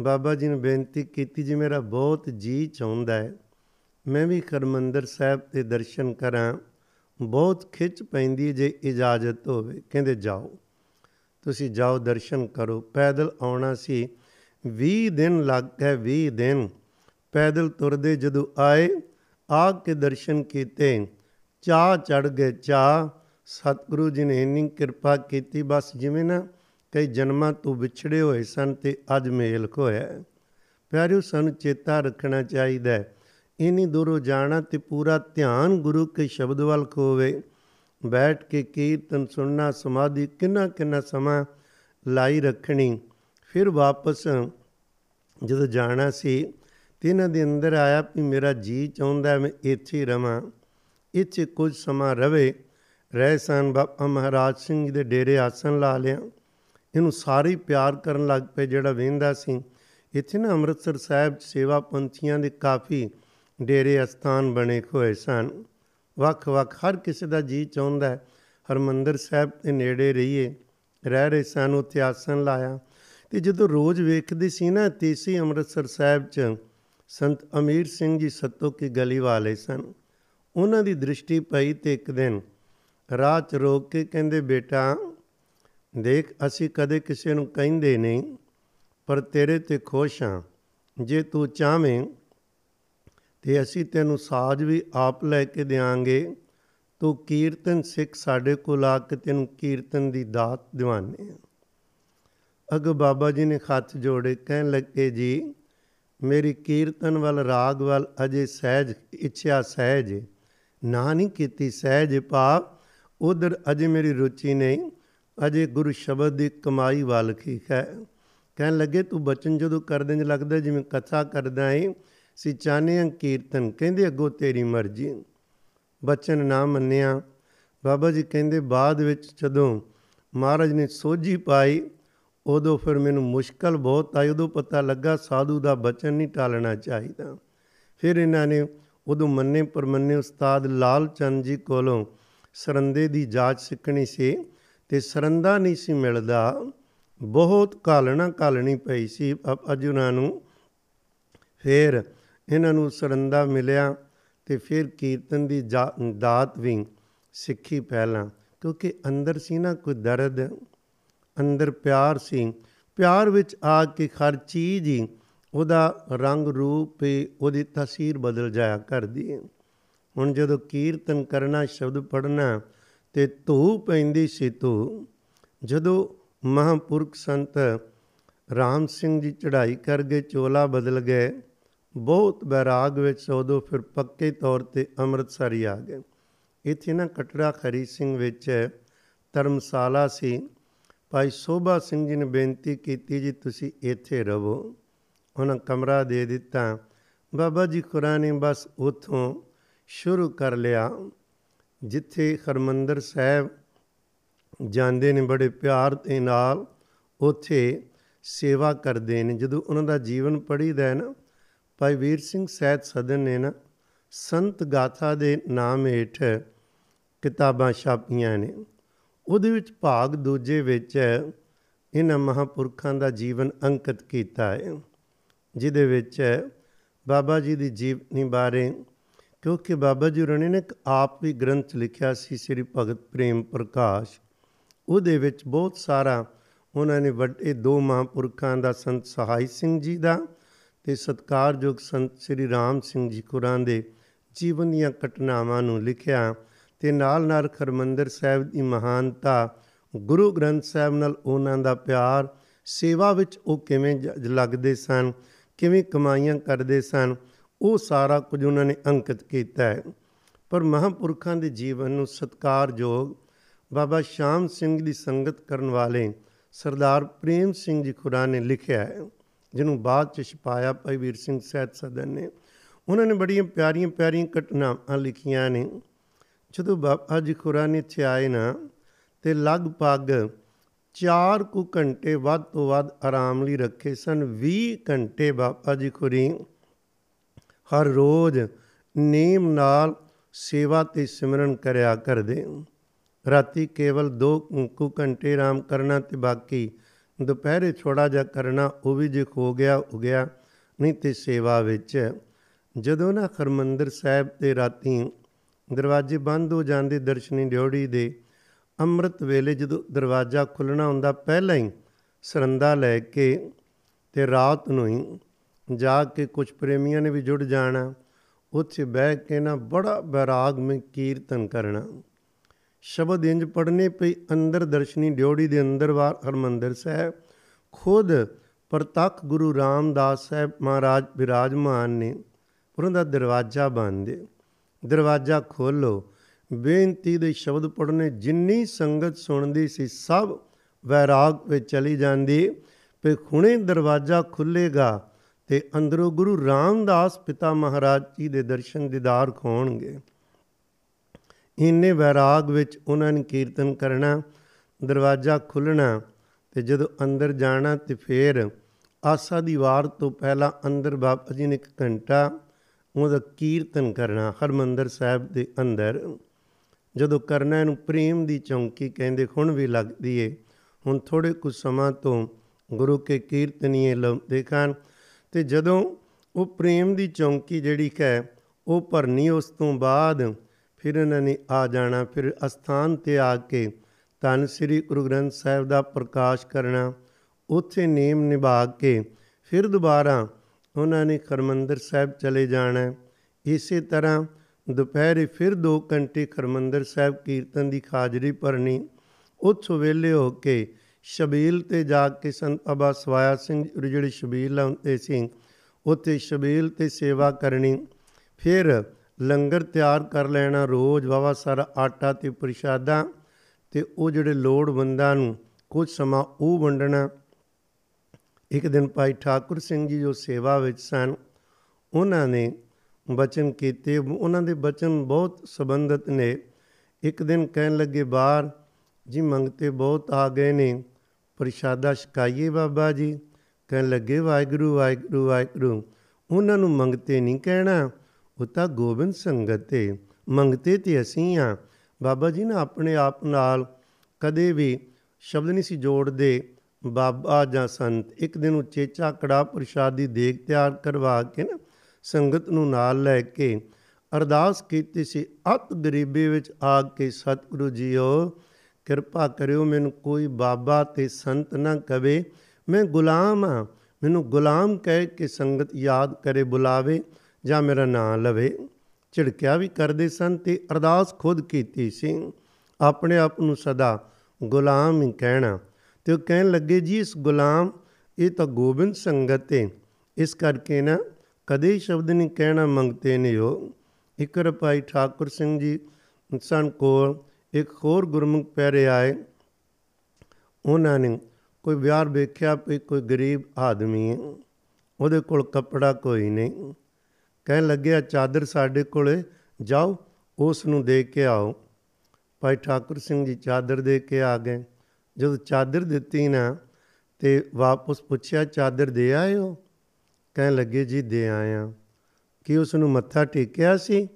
ਬਾਬਾ ਜੀ ਨੇ ਬੇਨਤੀ ਕੀਤੀ, ਜੀ ਮੇਰਾ ਬਹੁਤ ਜੀ ਚਾਹੁੰਦਾ ਹੈ, ਮੈਂ ਵੀ ਹਰਿਮੰਦਰ ਸਾਹਿਬ ਦੇ ਦਰਸ਼ਨ ਕਰਾਂ, ਬਹੁਤ ਖਿੱਚ ਪੈਂਦੀ ਹੈ ਜੇ ਇਜਾਜ਼ਤ ਹੋਵੇ। ਕਹਿੰਦੇ, ਜਾਓ, ਤੁਸੀਂ ਜਾਓ, ਦਰਸ਼ਨ ਕਰੋ। ਪੈਦਲ ਆਉਣਾ ਸੀ। 20 ਦਿਨ ਲੱਗ ਗਏ 20 ਦਿਨ ਪੈਦਲ ਤੁਰਦੇ ਜਦੋਂ ਆਏ ਆ ਕੇ ਦਰਸ਼ਨ ਕੀਤੇ, ਚਾਹ ਚੜ ਗਏ। ਚਾਹ, ਸਤਿਗੁਰੂ ਜੀ ਨੇ ਇੰਨੀ ਕਿਰਪਾ ਕੀਤੀ, ਬਸ ਜਿਵੇਂ ਨਾ ਕਈ ਜਨਮਾਂ ਤੋਂ ਵਿਛੜੇ ਹੋਏ ਸਨ ਤੇ ਅੱਜ ਮੇਲ ਹੋਇਆ ਹੈ। ਪਿਆਰਿਓ, ਸਾਨੂੰ ਚੇਤਾ ਰੱਖਣਾ ਚਾਹੀਦਾ ਹੈ। ਇਨੀ ਦੂਰੋਂ ਜਾਣਾ ਤੇ ਪੂਰਾ ਧਿਆਨ ਗੁਰੂ ਕੇ ਸ਼ਬਦ ਵੱਲ ਖੋਵੇ। ਬੈਠ ਕੇ ਕੀਰਤਨ ਸੁਣਨਾ, ਸਮਾਧੀ ਕਿੰਨਾ ਕਿੰਨਾ ਸਮਾਂ ਲਾਈ ਰੱਖਣੀ। ਫਿਰ ਵਾਪਸ ਜਦੋਂ ਜਾਣਾ ਸੀ ਤੇ ਇਹਨਾਂ ਦੇ ਅੰਦਰ ਆਇਆ ਵੀ ਮੇਰਾ ਜੀ ਚਾਹੁੰਦਾ ਮੈਂ ਇੱਥੇ ਹੀ ਰਵਾਂ। ਇੱਥੇ ਕੁਝ ਸਮਾਂ ਰਵੇ, ਰਹਿ ਸਨ ਬਾਬਾ ਮਹਾਰਾਜ ਸਿੰਘ ਜੀ ਦੇ ਡੇਰੇ ਆਸਣ ਲਾ ਲਿਆ। ਇਹਨੂੰ ਸਾਰੇ ਹੀ ਪਿਆਰ ਕਰਨ ਲੱਗ ਪਏ ਜਿਹੜਾ ਵੇਂਦਾ ਸੀ। ਇੱਥੇ ਨਾ ਅੰਮ੍ਰਿਤਸਰ ਸਾਹਿਬ 'ਚ ਸੇਵਾ ਪੰਥੀਆਂ ਦੇ ਕਾਫੀ ਡੇਰੇ ਅਸਥਾਨ ਬਣੇ ਹੋਏ ਸਨ। ਵੱਖ-ਵੱਖ ਹਰ ਕਿਸੇ ਦਾ ਜੀ ਚਾਹੁੰਦਾ ਹੈ, ਹਰਮੰਦਰ ਸਾਹਿਬ ਦੇ ਨੇੜੇ ਰਹੀਏ, ਰਹਿ ਰਹੇ ਸਨ, ਉੱਥੇ ਆਸਣ ਲਾਇਆ। ਤੇ ਜਦੋਂ ਰੋਜ਼ ਵੇਖਦੇ ਸੀ ਨਾ, ਤੀਸੀ ਅੰਮ੍ਰਿਤਸਰ ਸਾਹਿਬ 'ਚ ਸੰਤ ਅਮੀਰ ਸਿੰਘ ਜੀ ਸੱਤੋ ਕੀ ਗਲੀ ਵਾਲੇ ਸਨ। ਉਹਨਾਂ ਦੀ ਦ੍ਰਿਸ਼ਟੀ ਪਈ ਤੇ ਇੱਕ ਦਿਨ ਰਾਹ 'ਚ ਰੋਕ ਕੇ ਕਹਿੰਦੇ, ਬੇਟਾ, ਦੇਖ, ਅਸੀਂ ਕਦੇ ਕਿਸੇ ਨੂੰ ਕਹਿੰਦੇ ਨਹੀਂ, ਪਰ ਤੇਰੇ ਤੇ ਖੁਸ਼ ਹਾਂ। ਜੇ ਤੂੰ ਚਾਹਵੇਂ ਤੇ ਅਸੀਂ ਤੈਨੂੰ ਸਾਜ ਵੀ ਆਪ ਲੈ ਕੇ ਦੇਾਂਗੇ ਤੂੰ ਕੀਰਤਨ ਸਿੱਖ ਸਾਡੇ ਕੋਲ ਆ ਕੇ ਤੈਨੂੰ ਕੀਰਤਨ ਦੀ ਦਾਤ ਦਿਵਾਨੇ ਆ ਅਗ ਬਾਬਾ ਜੀ ਨੇ ਹੱਥ ਜੋੜੇ, ਕਹਿਣ ਲੱਗੇ, ਜੀ ਮੇਰੀ ਕੀਰਤਨ ਵੱਲ, ਰਾਗ ਵੱਲ ਅਜੇ ਸਹਿਜ ਇੱਛਾ ਸਹਿਜ ਹੈ। ਨਾ ਨਹੀਂ ਕੀਤੀ ਸਹਿਜ ਭਾਵ, ਉਧਰ ਅਜੇ ਮੇਰੀ ਰੁਚੀ ਨਹੀਂ, ਅਜੇ ਗੁਰੂ ਸ਼ਬਦ ਦੀ ਕਮਾਈ ਵੱਲ ਕੀ ਹੈ ਕਹਿਣ ਲੱਗੇ, ਤੂੰ ਬਚਨ ਜਦੋਂ ਕਰਦੇ ਨੇ ਲੱਗਦਾ ਜਿਵੇਂ ਕਥਾ ਕਰਦਾ ਹੈ ਸੀ ਚਾਹਨੇ ਹਾਂ ਕੀਰਤਨ, ਕਹਿੰਦੇ ਅੱਗੋਂ ਤੇਰੀ ਮਰਜ਼ੀ ਬਚਨ ਨਾ ਮੰਨਿਆ ਬਾਬਾ ਜੀ ਕਹਿੰਦੇ, ਬਾਅਦ ਵਿੱਚ ਜਦੋਂ ਮਹਾਰਾਜ ਨੇ ਸੋਝੀ ਪਾਈ ਉਦੋਂ ਫਿਰ ਮੈਨੂੰ ਮੁਸ਼ਕਲ ਬਹੁਤ ਆਈ, ਉਦੋਂ ਪਤਾ ਲੱਗਾ ਸਾਧੂ ਦਾ ਬਚਨ ਨਹੀਂ ਟਾਲਣਾ ਚਾਹੀਦਾ। ਫਿਰ ਇਹਨਾਂ ਨੇ ਉਦੋਂ ਮੰਨੇ ਪਰਮੰਨੇ ਉਸਤਾਦ ਲਾਲ ਚੰਦ ਜੀ ਕੋਲੋਂ ਸਰੰਦੇ ਦੀ ਜਾਂਚ ਸਿੱਖਣੀ ਸੀ ਤੇ ਸਰੰਦਾ ਨਹੀਂ ਸੀ ਮਿਲਦਾ, ਬਹੁਤ ਕਾਲਣਾ ਕਾਲਣੀ ਪਈ ਸੀ। ਅ- ਅੱਜ ਉਹਨਾਂ ਨੂੰ ਫਿਰ ਇਹਨਾਂ ਨੂੰ ਸਰੰਦਾ ਮਿਲਿਆ ਤੇ ਫਿਰ ਕੀਰਤਨ ਦੀ ਜਾ- ਦਾਤ ਵੀ ਸਿੱਖੀ ਪਹਿਲਾਂ, ਕਿਉਂਕਿ ਅੰਦਰ ਸੀ ਨਾ ਕੋਈ ਦਰਦ। ਅੰਦਰ ਪਿਆਰ ਸੀ। ਪਿਆਰ ਵਿੱਚ ਆ ਕੇ ਹਰ ਚੀਜ਼ ਹੀ ਉਹਦਾ ਰੰਗ ਰੂਪ ਤੇ ਉਹਦੀ ਤਸਵੀਰ ਬਦਲ ਜਾਇਆ ਕਰਦੀ ਹੈ। ਹੁਣ ਜਦੋਂ ਕੀਰਤਨ ਕਰਨਾ ਸ਼ਬਦ ਪੜਨਾ ਤੇ ਧੂ ਪੈਂਦੀ ਸੀ ਧੂ ਜਦੋਂ ਮਹਾਂਪੁਰਖ ਸੰਤ ਰਾਮ ਸਿੰਘ ਜੀ ਚੜ੍ਹਾਈ ਕਰ ਗਏ ਚੋਲਾ ਬਦਲ ਗਏ, ਬਹੁਤ ਬੈਰਾਗ ਵਿੱਚ ਉਦੋਂ ਫਿਰ ਪੱਕੇ ਤੌਰ ਤੇ ਅੰਮ੍ਰਿਤਸਰ ਹੀ ਆ ਗਏ। ਇੱਥੇ ਨਾ ਕਟੜਾ ਖਰੀ ਸਿੰਘ ਵਿੱਚ ਧਰਮਸ਼ਾਲਾ ਸੀ। ਭਾਈ ਸੋਭਾ ਸਿੰਘ ਜੀ ਨੇ ਬੇਨਤੀ ਕੀਤੀ ਜੀ, ਤੁਸੀਂ ਇੱਥੇ ਰਹੋ। ਉਹਨਾਂ ਕਮਰਾ ਦੇ ਦਿੱਤਾ। ਬਾਬਾ ਜੀ ਕੁਰਾਨੀ ਬਸ ਉਥੋਂ ਸ਼ੁਰੂ ਕਰ ਲਿਆ। ਜਿੱਥੇ ਹਰਮੰਦਰ ਸਾਹਿਬ ਜਾਂਦੇ ਨੇ, ਬੜੇ ਪਿਆਰ ਦੇ ਨਾਲ ਉੱਥੇ ਸੇਵਾ ਕਰਦੇ ਨੇ। ਜਦੋਂ ਉਹਨਾਂ ਦਾ ਜੀਵਨ ਪੜੀਦਾ ਹੈ ਨਾ, ਭਾਈ ਵੀਰ ਸਿੰਘ ਸਹਿਤ ਸਦਨ ਨੇ ਨਾ, ਸੰਤ ਗਾਥਾ ਦੇ ਨਾਮ ਹੇਠ ਕਿਤਾਬਾਂ ਛਾਪੀਆਂ ਨੇ। ਉਹਦੇ ਵਿੱਚ ਭਾਗ ਦੂਜੇ ਵਿੱਚ ਇਹਨਾਂ ਮਹਾਪੁਰਖਾਂ ਦਾ ਜੀਵਨ ਅੰਕਿਤ ਕੀਤਾ ਹੈ, ਜਿਹਦੇ ਵਿੱਚ ਬਾਬਾ ਜੀ ਦੀ ਜੀਵਨੀ ਬਾਰੇ, ਕਿਉਂਕਿ ਬਾਬਾ ਜੀ ਉਹਨਾਂ ਨੇ ਇੱਕ ਆਪ ਵੀ ਗ੍ਰੰਥ ਲਿਖਿਆ ਸੀ, ਸ੍ਰੀ ਭਗਤ ਪ੍ਰੇਮ ਪ੍ਰਕਾਸ਼। ਉਹਦੇ ਵਿੱਚ ਬਹੁਤ ਸਾਰਾ ਉਹਨਾਂ ਨੇ ਵੱਡੇ ਦੋ ਮਹਾਂਪੁਰਖਾਂ ਦਾ ਸੰਤ ਸਹਾਈ ਸਿੰਘ ਜੀ ਦਾ ਤੇ ਸਤਕਾਰਯੋਗ ਸੰਤ ਸ੍ਰੀ ਰਾਮ ਸਿੰਘ ਜੀ ਕੁਰਾਂ ਦੇ ਜੀਵਨ ਦੀਆਂ ਘਟਨਾਵਾਂ ਨੂੰ ਲਿਖਿਆ। ਤੇ ਨਾਲ ਨਾਲ ਖਰਮੰਦਰ ਸਾਹਿਬ ਦੀ ਮਹਾਨਤਾ, ਗੁਰੂ ਗ੍ਰੰਥ ਸਾਹਿਬ ਨਾਲ ਉਹਨਾਂ ਦਾ ਪਿਆਰ, ਸੇਵਾ ਵਿੱਚ ਉਹ ਕਿਵੇਂ ਲੱਗਦੇ ਸਨ, ਕਿਵੇਂ ਕਮਾਈਆਂ ਕਰਦੇ ਸਨ, ਉਹ ਸਾਰਾ ਕੁਝ ਉਹਨਾਂ ਨੇ ਅੰਕਿਤ ਕੀਤਾ ਹੈ। ਪਰ ਮਹਾਂਪੁਰਖਾਂ ਦੇ ਜੀਵਨ ਨੂੰ ਸਤਕਾਰਯੋਗ ਬਾਬਾ ਸ਼ਾਮ ਸਿੰਘ ਦੀ ਸੰਗਤ ਕਰਨ ਵਾਲੇ ਸਰਦਾਰ ਪ੍ਰੇਮ ਸਿੰਘ ਜੀ ਖੁਰਾ ਨੇ ਲਿਖਿਆ ਹੈ, ਜਿਹਨੂੰ ਬਾਅਦ ਚ ਛਪਾਇਆ ਭਾਈ ਵੀਰ ਸਿੰਘ ਸਹਿਤ ਸਦਨ ਨੇ। ਉਹਨਾਂ ਨੇ ਬੜੀਆਂ ਪਿਆਰੀਆਂ ਪਿਆਰੀਆਂ ਘਟਨਾਵਾਂ ਲਿਖੀਆਂ ਨੇ। ਜਦੋਂ ਬਾਬਾ ਜੀ ਖੁਰਾ ਨੇ ਇੱਥੇ ਆਏ ਨਾ, ਤੇ ਲਗਭਗ 4 ਕੁ ਘੰਟੇ ਵੱਧ ਤੋਂ ਵੱਧ ਆਰਾਮ ਲਈ ਰੱਖੇ ਸਨ 20 ਘੰਟੇ ਬਾਬਾ ਜੀ ਖੁਰੀ ਹਰ ਰੋਜ਼ ਨੇਮ ਨਾਲ ਸੇਵਾ ਤੇ ਸਿਮਰਨ ਕਰਿਆ ਕਰਦੇ। ਰਾਤੀ ਕੇਵਲ 2 ਕੁ ਘੰਟੇ ਆਰਾਮ ਕਰਨਾ ਤੇ ਬਾਕੀ ਦੁਪਹਿਰੇ ਥੋੜਾ ਜਿਹਾ ਕਰਨਾ, ਉਹ ਵੀ ਜੇ ਹੋ ਗਿਆ ਹੋ ਗਿਆ, ਨਹੀਂ ਤੇ ਸੇਵਾ ਵਿੱਚ। ਜਦੋਂ ਨਾ ਖਰਮੰਦਰ ਸਾਹਿਬ ਤੇ ਰਾਤੀ ਦਰਵਾਜ਼ੇ ਬੰਦ ਹੋ ਜਾਂਦੇ ਦਰਸ਼ਨੀ ਡਿਉੜੀ ਦੇ ਅੰਮ੍ਰਿਤ ਵੇਲੇ ਜਦੋਂ ਦਰਵਾਜ਼ਾ ਖੁੱਲਣਾ ਹੁੰਦਾ, ਪਹਿਲਾਂ ਹੀ ਸਰੰਦਾ ਲੈ ਕੇ ਤੇ ਰਾਤ ਨੂੰ ਹੀ ਜਾ ਕੇ ਕੁਝ ਪ੍ਰੇਮੀਆਂ ਨੇ ਵੀ ਜੁੜ ਜਾਣਾ, ਉੱਥੇ ਬਹਿ ਕੇ ਨਾ ਬੜਾ ਬੈਰਾਗ ਵਿੱਚ ਕੀਰਤਨ ਕਰਨਾ। ਸ਼ਬਦ ਇੰਜ ਪੜਨੇ ਪਈ ਅੰਦਰ ਦਰਸ਼ਨੀ ਡਿਉੜੀ ਦੇ ਅੰਦਰ ਵਾਰ ਹਰਮੰਦਰ ਸਾਹਿਬ, ਖੁਦ ਪ੍ਰਤੱਖ ਗੁਰੂ ਰਾਮਦਾਸ ਸਾਹਿਬ ਮਹਾਰਾਜ ਵਿਰਾਜਮਾਨ ਨੇ, ਉਹਨਾਂ ਦਾ ਦਰਵਾਜ਼ਾ ਬੰਦ। ਦਰਵਾਜ਼ਾ ਖੋਲੋ ਬੇਨਤੀ ਦੇ ਸ਼ਬਦ ਪੜਨੇ, ਜਿੰਨੀ ਸੰਗਤ ਸੁਣਦੀ ਸੀ ਸਭ ਵੈਰਾਗ ਵਿੱਚ ਚਲੀ ਜਾਂਦੀ। ਤੇ ਹੁਣੇ ਦਰਵਾਜ਼ਾ ਖੁੱਲੇਗਾ ਤੇ ਅੰਦਰੋਂ ਗੁਰੂ ਰਾਮਦਾਸ ਪਿਤਾ ਮਹਾਰਾਜ ਜੀ ਦੇ ਦਰਸ਼ਨ ਦੀਦਾਰ ਖੋਣਗੇ ਇੰਨੇ ਵੈਰਾਗ ਵਿੱਚ ਉਹਨਾਂ ਨੇ ਕੀਰਤਨ ਕਰਨਾ, ਦਰਵਾਜ਼ਾ ਖੁੱਲਣਾ ਤੇ ਜਦੋਂ ਅੰਦਰ ਜਾਣਾ ਤੇ ਫੇਰ ਆਸਾ ਦੀ ਵਾਰ ਤੋਂ ਪਹਿਲਾਂ ਅੰਦਰ ਬਾਬਾ ਜੀ ਨੇ ਇੱਕ ਘੰਟਾ ਉਹਦਾ ਕੀਰਤਨ ਕਰਨਾ ਹਰਮੰਦਰ ਸਾਹਿਬ ਦੇ ਅੰਦਰ। ਜਦੋਂ ਕਰਨਾ ਇਹਨੂੰ ਪ੍ਰੇਮ ਦੀ ਚੌਂਕੀ ਕਹਿੰਦੇ, ਹੁਣ ਵੀ ਲੱਗਦੀ ਏ। ਹੁਣ ਥੋੜੇ ਕੁ ਸਮਾਂ ਤੋਂ ਗੁਰੂ ਕੇ ਕੀਰਤਨੀਏ ਦੇਖਾਂ ਤੇ ਜਦੋਂ ਉਹ ਪ੍ਰੇਮ ਦੀ ਚੌਂਕੀ ਜਿਹੜੀ ਹੈ, ਉਹ ਭਰਨੀ ਉਸ ਤੋਂ ਬਾਅਦ ਫਿਰ ਇਹਨਾਂ ਨੇ ਆ ਜਾਣਾ, ਫਿਰ ਅਸਥਾਨ ਤੇ ਆ ਕੇ ਤਨ ਸ੍ਰੀ ਗੁਰੂ ਗ੍ਰੰਥ ਸਾਹਿਬ ਦਾ ਪ੍ਰਕਾਸ਼ ਕਰਨਾ, ਉੱਥੇ ਨੇਮ ਨਿਭਾ ਕੇ ਫਿਰ ਦੁਬਾਰਾ ਉਹਨਾਂ ਨੇ ਖਰਮੰਦਰ ਸਾਹਿਬ ਚਲੇ ਜਾਣਾ ਇਸੇ ਤਰ੍ਹਾਂ ਦੁਪਹਿਰੇ ਫਿਰ 2 ਘੰਟੇ ਖਰਮੰਦਰ ਸਾਹਿਬ ਕੀਰਤਨ ਦੀ ਖਾਜਰੀ ਭਰਨੀ। ਉੱਥੋਂ ਵੇਲੇ ਹੋ ਕੇ ਸ਼ਬੀਲ ਤੇ ਜਾ ਕੇ ਸੰਤ ਅਬਾ ਸਵਾਇਆ ਸਿੰਘ ਜਿਹੜੇ ਸ਼ਬੀਲ ਲਾਉਂਦੇ ਸੀ, ਉੱਥੇ ਸ਼ਬੀਲ ਤੇ ਸੇਵਾ ਕਰਨੀ। ਫਿਰ ਲੰਗਰ ਤਿਆਰ ਕਰ ਲੈਣਾ, ਰੋਜ਼ ਵਾਵਾ ਸਾਰਾ ਆਟਾ ਤੇ ਪ੍ਰਸ਼ਾਦਾ ਤੇ ਉਹ ਜਿਹੜੇ ਲੋੜਵੰਦਾਂ ਨੂੰ ਕੁਝ ਸਮਾਂ ਉਹ ਵੰਡਣਾ। ਇੱਕ ਦਿਨ ਭਾਈ ਠਾਕੁਰ ਸਿੰਘ ਜੀ ਜੋ ਸੇਵਾ ਵਿੱਚ ਸਨ, ਉਹਨਾਂ ਨੇ ਬਚਨ ਕੀਤੇ। ਉਹਨਾਂ ਦੇ ਬਚਨ ਬਹੁਤ ਸੰਬੰਧਿਤ ਨੇ। ਇੱਕ ਦਿਨ ਕਹਿਣ ਲੱਗੇ ਬਾਹਰ ਜੀ ਮੰਗਤੇ ਬਹੁਤ ਆ ਗਏ ਨੇ। ਪ੍ਰਸ਼ਾਦਾ ਛਕਾਈਏ ਬਾਬਾ ਜੀ। ਕਹਿਣ ਲੱਗੇ, ਵਾਹਿਗੁਰੂ ਵਾਹਿਗੁਰੂ ਵਾਹਿਗੁਰੂ, ਉਹਨਾਂ ਨੂੰ ਮੰਗਤੇ ਨਹੀਂ ਕਹਿਣਾ। ਉਹ ਤਾਂ ਗੋਬਿੰਦ ਸੰਗਤ ਤੇ ਮੰਗਤੇ ਤੇ ਅਸੀਂ ਆ। ਬਾਬਾ ਜੀ ਨਾ ਆਪਣੇ ਆਪ ਨਾਲ ਕਦੇ ਵੀ ਸ਼ਬਦ ਨਹੀਂ ਸੀ ਜੋੜਦੇ। ਬਾਬਾ ਜਾਂ ਸੰਤ ਇੱਕ ਦਿਨ ਉਹ ਚੇਚਾ ਕੜਾ ਪ੍ਰਸ਼ਾਦੀ ਦੇਗ ਤਿਆਰ ਕਰਵਾ ਕੇ ਨਾ ਸੰਗਤ ਨੂੰ ਨਾਲ ਲੈ ਕੇ ਅਰਦਾਸ ਕੀਤੀ ਸੀ, ਅਤ ਗਰੀਬੀ ਵਿੱਚ ਆ ਕੇ ਸਤਿਗੁਰੂ ਜੀਓ, ਕਿਰਪਾ ਕਰਿਓ ਮੈਨੂੰ ਕੋਈ ਬਾਬਾ ਤੇ ਸੰਤ ਨਾ ਕਵੇ। ਮੈਂ ਗੁਲਾਮ ਆ ਮੈਨੂੰ ਗੁਲਾਮ ਕਹਿ ਕੇ ਸੰਗਤ ਯਾਦ ਕਰੇ ਬੁਲਾਵੇ ਜਾਂ ਮੇਰਾ ਨਾਂ ਲਵੇ। ਝਿੜਕਿਆ ਵੀ ਕਰਦੇ ਸਨ ਤੇ ਅਰਦਾਸ ਖੁਦ ਕੀਤੀ ਸੀ, ਆਪਣੇ ਆਪ ਨੂੰ ਸਦਾ ਗੁਲਾਮ ਹੀ ਕਹਿਣਾ। ਤੇ ਉਹ ਕਹਿਣ ਲੱਗੇ, ਜੀ, ਇਸ ਗੁਲਾਮ, ਇਹ ਤਾਂ ਗੋਬਿੰਦ ਸੰਗਤ ਹੈ ਇਸ ਕਰਕੇ ਨਾ ਕਦੇ ਸ਼ਬਦ ਨਹੀਂ ਕਹਿਣਾ ਮੰਗਤੇ ਨੇ ਹੋ ਇੱਕ ਰਪਾਈ ਠਾਕੁਰ ਸਿੰਘ ਜੀ ਇਨਸਾਨ ਕੋਲ, ਇੱਕ ਹੋਰ ਗੁਰਮੁਖ ਪੈਰੇ ਆਏ। ਉਹਨਾਂ ਨੇ ਕੋਈ ਵਿਆਹ ਵੇਖਿਆ ਵੀ ਕੋਈ ਗਰੀਬ ਆਦਮੀ ਹੈ ਉਹਦੇ ਕੋਲ ਕੱਪੜਾ ਕੋਈ ਨਹੀਂ। ਕਹਿਣ ਲੱਗਿਆ, ਚਾਦਰ ਸਾਡੇ ਕੋਲੇ, ਜਾਓ, ਉਸ ਨੂੰ ਦੇ ਕੇ ਆਓ। ਭਾਈ ਠਾਕੁਰ ਸਿੰਘ ਜੀ ਚਾਦਰ ਦੇ ਕੇ ਆ ਗਏ। ਜਦੋਂ ਚਾਦਰ ਦਿੱਤੀ ਨਾ ਤੇ ਵਾਪਸ ਪੁੱਛਿਆ, ਚਾਦਰ ਦੇ ਆਏ ਹੋ ਕਹਿਣ ਲੱਗੇ, ਜੀ, ਦੇ ਆਇਆ। ਕਿ ਉਸ ਨੂੰ ਮੱਥਾ ਟੇਕਿਆ ਸੀ?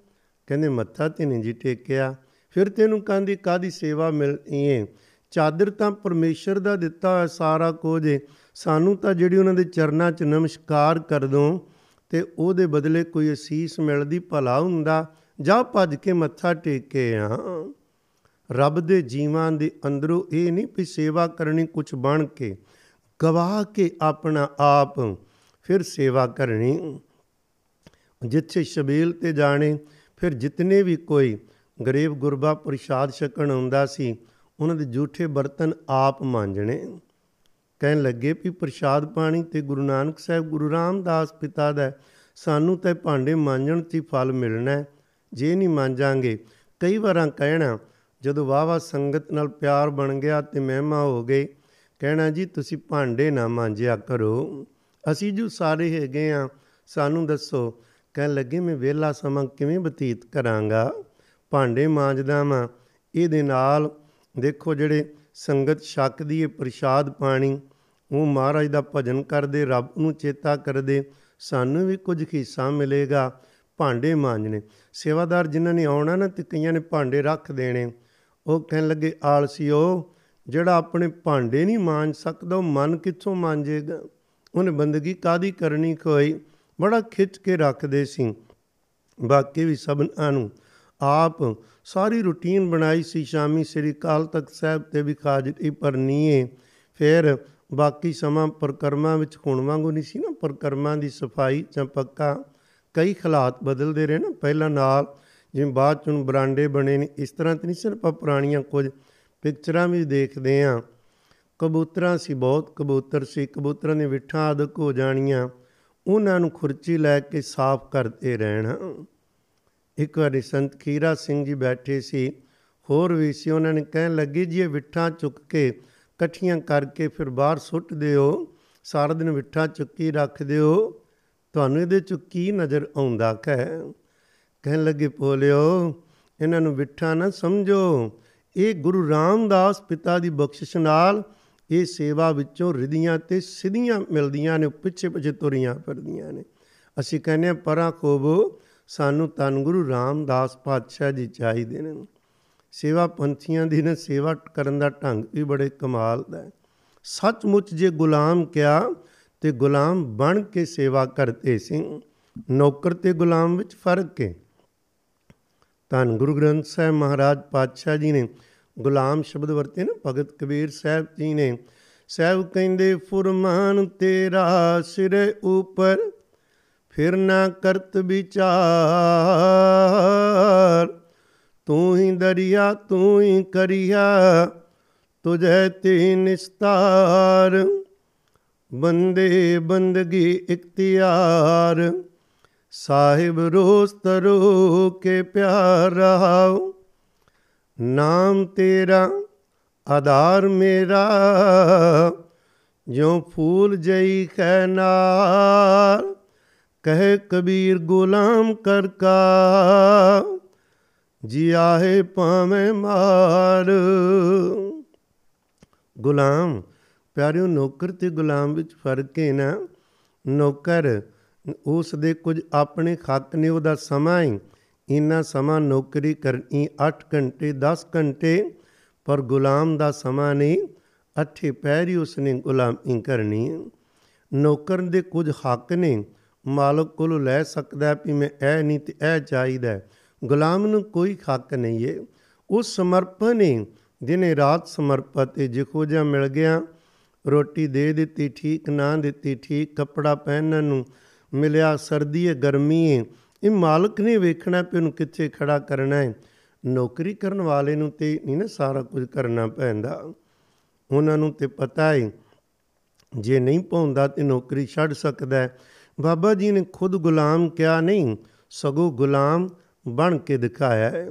ਕਹਿੰਦੇ, ਮੱਥਾ ਤੇ ਨਹੀਂ ਜੀ ਟੇਕਿਆ। ਫਿਰ ਤੈਨੂੰ ਕਹਿੰਦੀ ਕਾਦੀ ਸੇਵਾ ਮਿਲਣੀ ਏ? ਚਾਦਰ ਤਾਂ ਪਰਮੇਸ਼ਰ ਦਾ ਦਿੱਤਾ ਹੋਇਆ ਸਾਰਾ ਕੁਝ ਏ। ਸਾਨੂੰ ਤਾਂ ਜਿਹੜੀ ਉਹਨਾਂ ਦੇ ਚਰਨਾਂ 'ਚ ਨਮਸਕਾਰ ਕਰ ਦੋ ਤੇ ਉਹਦੇ ਬਦਲੇ ਕੋਈ ਅਸੀਸ ਮਿਲਦੀ ਭਲਾ ਹੁੰਦਾ। ਜਾ ਭੱਜ ਕੇ ਮੱਥਾ ਟੇਕੇ ਆ। ਰੱਬ ਦੇ ਜੀਵਾਂ ਦੇ ਅੰਦਰੋਂ ਇਹ ਨਹੀਂ ਵੀ ਸੇਵਾ ਕਰਨੀ ਕੁਝ ਬਣ ਕੇ ਗਵਾ ਕੇ ਆਪਣਾ ਆਪ ਫਿਰ ਸੇਵਾ ਕਰਨੀ। ਜਿੱਥੇ ਸ਼ਬੀਲ ਤੇ ਜਾਣੇ, ਫਿਰ ਜਿਤਨੇ ਵੀ ਕੋਈ ਗਰੀਬ ਗੁਰਬਾ ਪ੍ਰਸ਼ਾਦ ਛਕਣ ਹੁੰਦਾ ਸੀ, ਉਹਨਾਂ ਦੇ ਝੂਠੇ ਬਰਤਨ ਆਪ ਮਾਂਜਣੇ। ਕਹਿਣ ਲੱਗੇ ਵੀ ਪ੍ਰਸ਼ਾਦ ਪਾਣੀ ਤੇ ਗੁਰੂ ਨਾਨਕ ਸਾਹਿਬ ਗੁਰੂ ਰਾਮਦਾਸ ਪਿਤਾ ਦਾ, ਸਾਨੂੰ ਤਾਂ ਭਾਂਡੇ ਮਾਂਜਣ 'ਚ ਫਲ ਮਿਲਣਾ ਜੇ ਨਹੀਂ ਮਾਂਜਾਂਗੇ, ਕਈ ਵਾਰਾਂ ਕਹਿਣਾ ਜਦੋਂ ਵਾਵਾ ਸੰਗਤ ਨਾਲ ਪਿਆਰ ਬਣ ਗਿਆ ਤੇ ਮਹਿਮਾ ਹੋ ਗਈ ਕਹਿਣਾ ਜੀ, ਤੁਸੀਂ ਭਾਂਡੇ ਨਾ ਮਾਂਜਿਆ ਕਰੋ। ਅਸੀਂ ਜੋ ਸਾਰੇ ਹੈਗੇ ਆ, ਸਾਨੂੰ ਦੱਸੋ। ਕਹਿਣ ਲੱਗੇ, ਮੈਂ ਵਿਹਲਾ ਸਮਾਂ ਕਿਵੇਂ ਬਤੀਤ ਕਰਾਂਗਾ? ਭਾਂਡੇ ਮਾਂਜਦਾ ਵਾਂ। ਇਹਦੇ ਨਾਲ ਦੇਖੋ ਜਿਹੜੇ ਸੰਗਤ ਛਕਦੀ ਏ ਪ੍ਰਸ਼ਾਦ ਪਾਣੀ, ਉਹ ਮਹਾਰਾਜ ਦਾ ਭਜਨ ਕਰਦੇ, ਰੱਬ ਨੂੰ ਚੇਤਾ ਕਰਦੇ, ਸਾਨੂੰ ਵੀ ਕੁਝ ਹਿੱਸਾ ਮਿਲੇਗਾ ਭਾਂਡੇ ਮਾਂਜਣੇ। ਸੇਵਾਦਾਰ ਜਿਨ੍ਹਾਂ ਨੇ ਆਉਣਾ ਨਾ ਤੇ ਕਈਆਂ ਨੇ ਭਾਂਡੇ ਰੱਖ ਦੇਣੇ। ਉਹ ਕਹਿਣ ਲੱਗੇ, ਆਲਸੀਓ, ਜਿਹੜਾ ਆਪਣੇ ਭਾਂਡੇ ਨਹੀਂ ਮਾਂਜ ਸਕਦਾ, ਉਹ ਮਨ ਕਿੱਥੋਂ ਮਾਂਜੇਗਾ? ਉਹਨੇ ਬੰਦਗੀ ਕਾਦੀ ਕਰਨੀ ਕੋਈ ਬੜਾ ਖਿੱਚ ਕੇ ਰੱਖਦੇ ਸੀ। ਬਾਕੀ ਵੀ ਸਭਨਾਂ ਨੂੰ ਆਪ ਸਾਰੀ ਰੁਟੀਨ ਬਣਾਈ ਸੀ। ਸ਼ਾਮੀ ਸ੍ਰੀ ਕਾਲ ਤਖਤ ਸਾਹਿਬ ਤੇ ਵੀ ਖਾਜਰੀ ਪਰਨੀਏ ਫਿਰ ਬਾਕੀ ਸਮਾਂ ਪ੍ਰਕਰਮਾਂ ਵਿੱਚ ਹੁਣ ਵਾਂਗੂ ਨਹੀਂ ਸੀ ਨਾ। ਪ੍ਰਕਰਮਾਂ ਦੀ ਸਫ਼ਾਈ ਜਾਂ ਪੱਕਾ ਕਈ ਹਾਲਾਤ ਬਦਲਦੇ ਰਹੇ ਨਾ। ਪਹਿਲਾਂ ਨਾਲ ਜਿਵੇਂ ਬਾਅਦ ਚ ਹੁਣ ਬਰਾਂਡੇ ਬਣੇ ਨੇ, ਇਸ ਤਰ੍ਹਾਂ ਤੇ ਨਹੀਂ ਸਿਰਫ ਪੁਰਾਣੀਆਂ ਕੁਝ ਪਿਕਚਰਾਂ ਵੀ ਦੇਖਦੇ ਆ ਕਬੂਤਰਾਂ ਸੀ ਬਹੁਤ, ਕਬੂਤਰ ਸੀ, ਕਬੂਤਰਾਂ ਦੇ ਵਿਠਾਂ ਆਦਿਕ ਹੋ ਜਾਣੀਆਂ। ਉਹਨਾਂ ਨੂੰ ਖੁਰਚੀ ਲੈ ਕੇ ਸਾਫ਼ ਕਰਦੇ ਰਹਿਣਾ। ਇੱਕ ਵਾਰੀ ਸੰਤ ਖੀਰਾ ਸਿੰਘ ਜੀ ਬੈਠੇ ਸੀ, ਹੋਰ ਵੀ ਸੀ, ਉਹਨਾਂ ਨੇ ਕਹਿਣ ਲੱਗੇ, ਜੀ ਇਹ ਵਿਠਾਂ ਚੁੱਕ ਕੇ ਇਕੱਠੀਆਂ ਕਰਕੇ ਫਿਰ ਬਾਹਰ ਸੁੱਟ ਦਿਓ। ਸਾਰਾ ਦਿਨ ਵਿਠਾਂ ਚੁੱਕੀ ਰੱਖ ਦਿਓ। ਤੁਹਾਨੂੰ ਇਹਦੇ ਚ ਕੀ ਨਜ਼ਰ ਆਉਂਦਾ ਕਹਿ ਕਹਿਣ ਲੱਗੇ ਪੋਲਿਓ ਇਹਨਾਂ ਨੂੰ ਵਿਠਾਂ ਨਾ ਸਮਝੋ। ਇਹ ਗੁਰੂ ਰਾਮਦਾਸ ਪਿਤਾ ਦੀ ਬਖਸ਼ਿਸ਼ ਨਾਲ ਇਹ ਸੇਵਾ ਵਿੱਚੋਂ ਰਿਧੀਆਂ ਤੇ ਸਿੱਧੀਆਂ ਮਿਲਦੀਆਂ ਨੇ, ਪਿੱਛੇ ਪਿੱਛੇ ਤੁਰੀਆਂ ਫਿਰਦੀਆਂ ਨੇ। ਅਸੀਂ ਕਹਿੰਦੇ ਆ ਪਰਾਂ ਖੋਬੋ ਸਾਨੂੰ ਤਨ ਗੁਰੂ ਰਾਮਦਾਸ ਪਾਤਸ਼ਾਹ ਜੀ ਚਾਹੀਦੇ ਨੇ। ਸੇਵਾ ਪੰਥੀਆਂ ਦੀ ਨੇ, ਸੇਵਾ ਕਰਨ ਦਾ ਢੰਗ ਵੀ ਬੜੇ ਕਮਾਲ ਦਾ ਹੈ। ਸੱਚਮੁੱਚ ਜੇ ਗੁਲਾਮ ਕਿਆ, ਤੇ ਗੁਲਾਮ ਬਣ ਕੇ ਸੇਵਾ ਕਰਦੇ ਸੀ। ਨੌਕਰ ਤੇ ਗੁਲਾਮ ਵਿੱਚ ਫ਼ਰਕ ਹੈ। ਤਾਂ ਗੁਰੂ ਗ੍ਰੰਥ ਸਾਹਿਬ ਮਹਾਰਾਜ ਪਾਤਸ਼ਾਹ ਜੀ ਨੇ ਗੁਲਾਮ ਸ਼ਬਦ ਵਰਤੇ ਨਾ, ਭਗਤ ਕਬੀਰ ਸਾਹਿਬ ਜੀ ਨੇ। ਸਾਹਿਬ ਕਹਿੰਦੇ, ਫੁਰਮਾਨ ਤੇਰਾ ਸਿਰੇ ਉਪਰ ਫਿਰ ਨਾ ਕਰਤ ਵਿਚਾਰ। ਤੂੰ ਹੀ ਦਰਿਆ, ਤੂੰ ਹੀ ਕਰਿਆ, ਤੁਝੇ ਤੇ ਨਿਸਤਾਰ। ਬੰਦੇ ਬੰਦਗੀ ਇਖਤਿਆਰ। ਸਾਹਿਬ ਰੋਸ ਤਰੋ ਕੇ ਪਿਆਰ ਰਹਾਉ। ਨਾਮ ਤੇਰਾ ਆਧਾਰ ਮੇਰਾ ਜੋ ਫੂਲ ਜਈ ਖੈ ਨਾਰ ਕਹੇ ਕਬੀਰ ਗੁਲਾਮ ਕਰ ਕਾ ਜੀ ਆਹੇ ਭਾਵੇਂ ਮਾਰ। ਗੁਲਾਮ, ਪਿਆਰਿਓ, ਨੌਕਰ ਤੇ ਗੁਲਾਮ ਵਿੱਚ ਫ਼ਰਕ ਹੈ ਨਾ, ਨੌਕਰ ਉਸ ਦੇ ਕੁਝ ਆਪਣੇ ਹੱਕ ਨੇ ਉਹਦਾ ਸਮਾਂ ਹੀ ਇੰਨਾ ਸਮਾਂ ਨੌਕਰੀ ਕਰਨੀ 8 ਘੰਟੇ 10 ਘੰਟੇ, ਪਰ ਗੁਲਾਮ ਦਾ ਸਮਾਂ ਨਹੀਂ, ਅੱਠੇ ਪੈਰੀ ਉਸਨੇ ਗੁਲਾਮੀ ਕਰਨੀ ਨੌਕਰ ਦੇ ਕੁਝ ਹੱਕ ਨੇ, ਮਾਲਕ ਕੋਲੋਂ ਲੈ ਸਕਦਾ ਵੀ ਮੈਂ ਇਹ ਨਹੀਂ ਤੇ ਇਹ ਚਾਹੀਦਾ ਗੁਲਾਮ ਨੂੰ ਕੋਈ ਹੱਕ ਨਹੀਂ ਹੈ ਉਹ ਸਮਰਪਣ ਹੈ ਦਿਨੇ ਰਾਤ ਸਮਰਪਿਤ ਹੈ ਜਿਹੋ ਜਿਹਾ ਮਿਲ ਗਿਆ, ਰੋਟੀ ਦੇ ਦਿੱਤੀ, ਠੀਕ ਨਾ ਦਿੱਤੀ, ਠੀਕ ਕੱਪੜਾ ਪਹਿਨਣ ਨੂੰ ਮਿਲਿਆ, ਸਰਦੀ ਹੈ ਗਰਮੀ ਹੈ ਇਹ ਮਾਲਕ ਨੇ ਵੇਖਣਾ ਕਿ ਉਹਨੂੰ ਕਿੱਥੇ ਖੜਾ ਕਰਨਾ ਹੈ ਨੌਕਰੀ ਕਰਨ ਵਾਲੇ ਨੂੰ ਤੇ ਨਹੀਂ ਨਾ ਸਾਰਾ ਕੁਝ ਕਰਨਾ ਪੈਂਦਾ। ਉਹਨਾਂ ਨੂੰ ਤੇ ਪਤਾ ਹੈ ਜੇ ਨਹੀਂ ਪਾਉਂਦਾ ਤੇ ਨੌਕਰੀ ਛੱਡ ਸਕਦਾ ਹੈ ਬਾਬਾ ਜੀ ਨੇ ਖੁਦ ਗੁਲਾਮ ਕਿਹਾ, ਨਹੀਂ, ਸਗੋਂ ਗੁਲਾਮ ਬਣ ਕੇ ਦਿਖਾਇਆ ਹੈ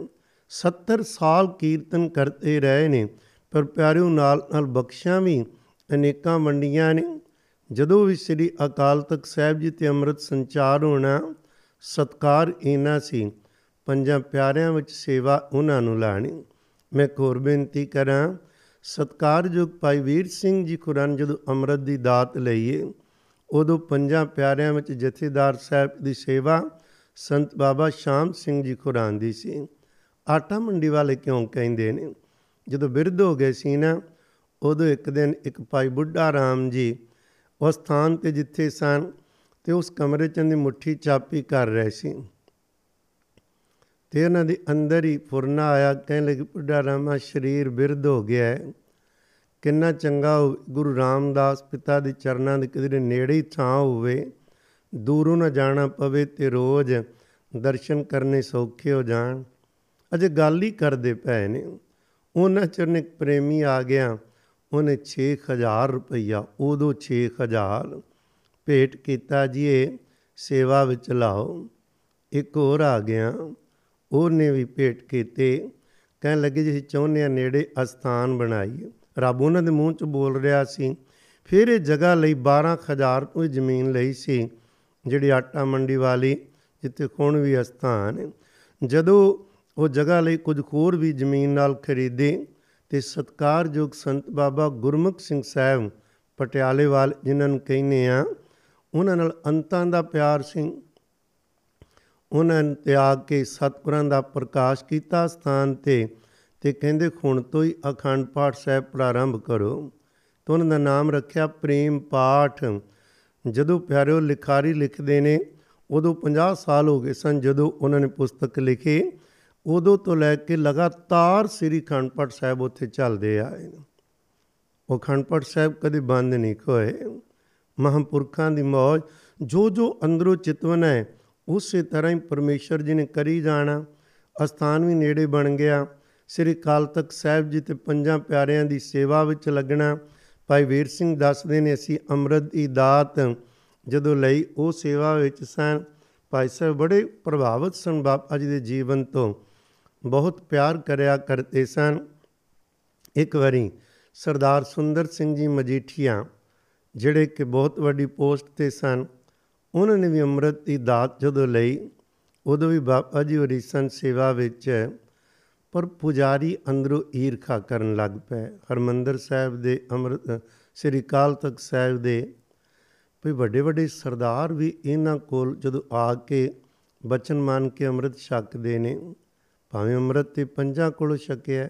70 ਸਾਲ ਕੀਰਤਨ ਕਰਦੇ ਰਹੇ ਨੇ, ਪਰ ਪਿਆਰਿਓ ਨਾਲ ਨਾਲ ਬਖਸ਼ਾਂ ਵੀ ਅਨੇਕਾਂ ਵੰਡੀਆਂ ਨੇ। ਜਦੋਂ ਵੀ ਸ੍ਰੀ ਅਕਾਲ ਤਖਤ ਸਾਹਿਬ ਜੀ ਤੇ ਅੰਮ੍ਰਿਤ ਸੰਚਾਰ ਹੋਣਾ, ਸਤਕਾਰ ਇਹਨਾਂ ਸੀ। ਪੰਜਾਂ ਪਿਆਰਿਆਂ ਵਿੱਚ ਸੇਵਾ ਉਹਨਾਂ ਨੂੰ ਲਾਣੀ। ਮੈਂ ਕੋਰ ਬੇਨਤੀ ਕਰਾਂ, ਸਤਕਾਰਯੋਗ ਭਾਈ ਵੀਰ ਸਿੰਘ ਜੀ ਕੁਰਾਨ ਜਦੋਂ ਅੰਮ੍ਰਿਤ ਦੀ ਦਾਤ ਲਈਏ, ਉਦੋਂ ਪੰਜਾਂ ਪਿਆਰਿਆਂ ਵਿੱਚ ਜਥੇਦਾਰ ਸਾਹਿਬ ਦੀ ਸੇਵਾ ਸੰਤ ਬਾਬਾ ਸ਼ਾਮ ਸਿੰਘ ਜੀ ਕੁਰਾਨ ਦੀ ਸੀ। ਆਟਾ ਮੰਡੀ ਵਾਲੇ ਕਿਉਂ ਕਹਿੰਦੇ ਨੇ? ਜਦੋਂ ਬਿਰਧ ਹੋ ਗਏ ਸੀ ਨਾ, ਉਦੋਂ ਇੱਕ ਦਿਨ ਇੱਕ ਭਾਈ ਬੁੱਢਾ ਰਾਮ ਜੀ ਉਸ ਥਾਂ ਤੇ ਜਿੱਥੇ ਸਨ ਤੇ ਉਸ ਕਮਰੇ ਚ ਦੀ ਮੁੱਠੀ ਚਾਪੀ ਕਰ ਰਹੇ ਸੀ। ਤੇ ਉਹਨਾਂ ਦੇ ਅੰਦਰ ਹੀ ਫੁਰਨਾ ਆਇਆ, ਕਹਿਣ ਲੱਗੇ, ਬੁੱਢਾ ਰਾਮਾ, ਸਰੀਰ ਬਿਰਧ ਹੋ ਗਿਆ ਹੈ। ਕਿੰਨਾ ਚੰਗਾ ਗੁਰੂ ਰਾਮਦਾਸ ਪਿਤਾ ਦੇ ਚਰਨਾਂ ਦੇ ਕਿਧਰੇ ਨੇੜੇ ਹੀ ਥਾਂ ਹੋਵੇ। ਦੂਰੋਂ ਨਾ ਜਾਣਾ ਪਵੇ ਤੇ ਰੋਜ਼ ਦਰਸ਼ਨ ਕਰਨੇ ਸੌਖੇ ਹੋ ਜਾਣ। ਅਜੇ ਗੱਲ ਹੀ ਕਰਦੇ ਪਏ ਨੇ। ਉਹਨਾਂ ਚਰਨ ਇੱਕ ਪ੍ਰੇਮੀ ਆ ਗਿਆ। ਉਹਨੇ 6000 ਰੁਪਈਆ, ਉਦੋਂ 6000 ਭੇਟ ਕੀਤਾ ਜੀ ਇਹ ਸੇਵਾ ਵਿੱਚ ਲਾਓ। ਇੱਕ ਹੋਰ ਆ ਗਿਆ, ਉਹਨੇ ਵੀ ਭੇਟ ਕੀਤੇ। ਕਹਿਣ ਲੱਗੇ ਜੀ ਚਾਹੁੰਦੇ ਆ ਨੇੜੇ ਅਸਥਾਨ ਬਣਾਈਏ ਰੱਬ ਉਹਨਾਂ ਦੇ ਮੂੰਹ 'ਚ ਬੋਲ ਰਿਹਾ ਸੀ। ਫਿਰ ਇਹ ਜਗ੍ਹਾ ਲਈ 12000 ਕੋਈ ਜ਼ਮੀਨ ਲਈ ਸੀ, ਜਿਹੜੀ ਆਟਾ ਮੰਡੀ ਵਾਲੀ, ਜਿੱਥੇ ਕੋਣ ਵੀ ਅਸਥਾਨ ਹੈ। ਜਦੋਂ ਉਹ ਜਗ੍ਹਾ ਲਈ ਕੁਝ ਹੋਰ ਵੀ ਜ਼ਮੀਨ ਨਾਲ ਖਰੀਦੇ ਤੇ ਸਤਕਾਰਯੋਗ ਸੰਤ ਬਾਬਾ ਗੁਰਮੁਖ ਸਿੰਘ ਸਾਹਿਬ ਪਟਿਆਲੇ ਵਾਲ ਜਿਨ੍ਹਾਂ ਨੂੰ ਕਹਿੰਦੇ ਆ, ਉਹਨਾਂ ਨਾਲ ਅੰਤਾਂ ਦਾ ਪਿਆਰ ਸਿੰਘ, ਉਹਨਾਂ ਨੇ ਤਿਆਗ ਕੇ ਸਤਿਗੁਰਾਂ ਦਾ ਪ੍ਰਕਾਸ਼ ਕੀਤਾ ਸਥਾਨ ਤੇ ਤੇ ਕਹਿੰਦੇ ਹੁਣ ਤੋਂ ਹੀ ਅਖੰਡ ਪਾਠ ਸਾਹਿਬ ਪ੍ਰਾਰੰਭ ਕਰੋ। ਤੋਂ ਉਹਨਾਂ ਦਾ ਨਾਮ ਰੱਖਿਆ ਪ੍ਰੇਮ ਪਾਠ। ਜਦੋਂ ਪਿਆਰਿਓ ਲਿਖਾਰੀ ਲਿਖਦੇ ਨੇ, ਉਦੋਂ 50 ਸਾਲ ਹੋ ਗਏ ਸਨ ਜਦੋਂ ਉਹਨਾਂ ਨੇ ਪੁਸਤਕ ਲਿਖੀ। ਉਦੋਂ ਤੋਂ ਲੈ ਕੇ ਲਗਾਤਾਰ ਸ੍ਰੀ ਅਖੰਡ ਪਾਠ ਸਾਹਿਬ ਉੱਥੇ ਚੱਲਦੇ ਆਏ। ਨੇ ਉਹ ਅਖੰਡ ਪਾਠ ਸਾਹਿਬ ਕਦੇ ਬੰਦ ਨਹੀਂ ਹੋਏ। ਮਹਾਂਪੁਰਖਾਂ ਦੀ ਮੌਜ ਜੋ ਜੋ ਅੰਦਰੋਂ ਚਿਤਵਨ ਹੈ, ਉਸੇ ਤਰ੍ਹਾਂ ਹੀ ਪਰਮੇਸ਼ਰ ਜੀ ਨੇ ਕਰੀ ਜਾਣਾ। ਅਸਥਾਨ ਵੀ ਨੇੜੇ ਬਣ ਗਿਆ। ਸ੍ਰੀ ਕਾਲ ਤਖਤ ਸਾਹਿਬ ਜੀ ਤੇ ਪੰਜਾਂ ਪਿਆਰਿਆਂ ਦੀ ਸੇਵਾ ਵਿੱਚ ਲੱਗਣਾ। ਭਾਈ ਵੀਰ ਸਿੰਘ ਦੱਸਦੇ ਨੇ, ਅਸੀਂ ਅੰਮ੍ਰਿਤ ਦੀ ਦਾਤ ਜਦੋਂ ਲਈ, ਉਹ ਸੇਵਾ ਵਿੱਚ ਸਨ। ਭਾਈ ਸਾਹਿਬ ਬੜੇ ਪ੍ਰਭਾਵਿਤ ਸਨ ਬਾਬਾ ਜੀ ਦੇ ਜੀਵਨ ਤੋਂ। ਬਹੁਤ ਪਿਆਰ ਕਰਿਆ ਕਰਦੇ ਸਨ। ਇੱਕ ਵਾਰੀ ਸਰਦਾਰ ਸੁੰਦਰ ਸਿੰਘ ਜੀ ਮਜੀਠੀਆ, ਜਿਹੜੇ ਕਿ ਬਹੁਤ ਵੱਡੀ ਪੋਸਟ ਤੇ ਸਨ, ਉਹਨਾਂ ਨੇ ਵੀ ਅੰਮ੍ਰਿਤ ਦੀ ਦਾਤ ਜਦੋਂ ਲਈ, ਉਦੋਂ ਵੀ ਬਾਬਾ ਜੀ ਹੋਰੀ ਸਨ ਸੇਵਾ ਵਿੱਚ ਪਰ ਪੁਜਾਰੀ ਅੰਦਰੋਂ ਈਰਖਾ ਕਰਨ ਲੱਗ ਪਏ। ਹਰਮੰਦਰ ਸਾਹਿਬ ਦੇ ਅੰਮ੍ਰਿਤ, ਸ੍ਰੀ ਕਾਲ ਤਖਤ ਸਾਹਿਬ ਦੇ ਵੀ ਵੱਡੇ ਵੱਡੇ ਸਰਦਾਰ ਵੀ ਇਹਨਾਂ ਕੋਲ ਜਦੋਂ ਆ ਕੇ ਬਚਨ ਮੰਨ ਕੇ ਅੰਮ੍ਰਿਤ ਛਕਦੇ ਨੇ ਭਾਵੇਂ ਅੰਮ੍ਰਿਤ ਤੇ ਪੰਜਾਂ ਕੋਲੋਂ ਛਕਿਆ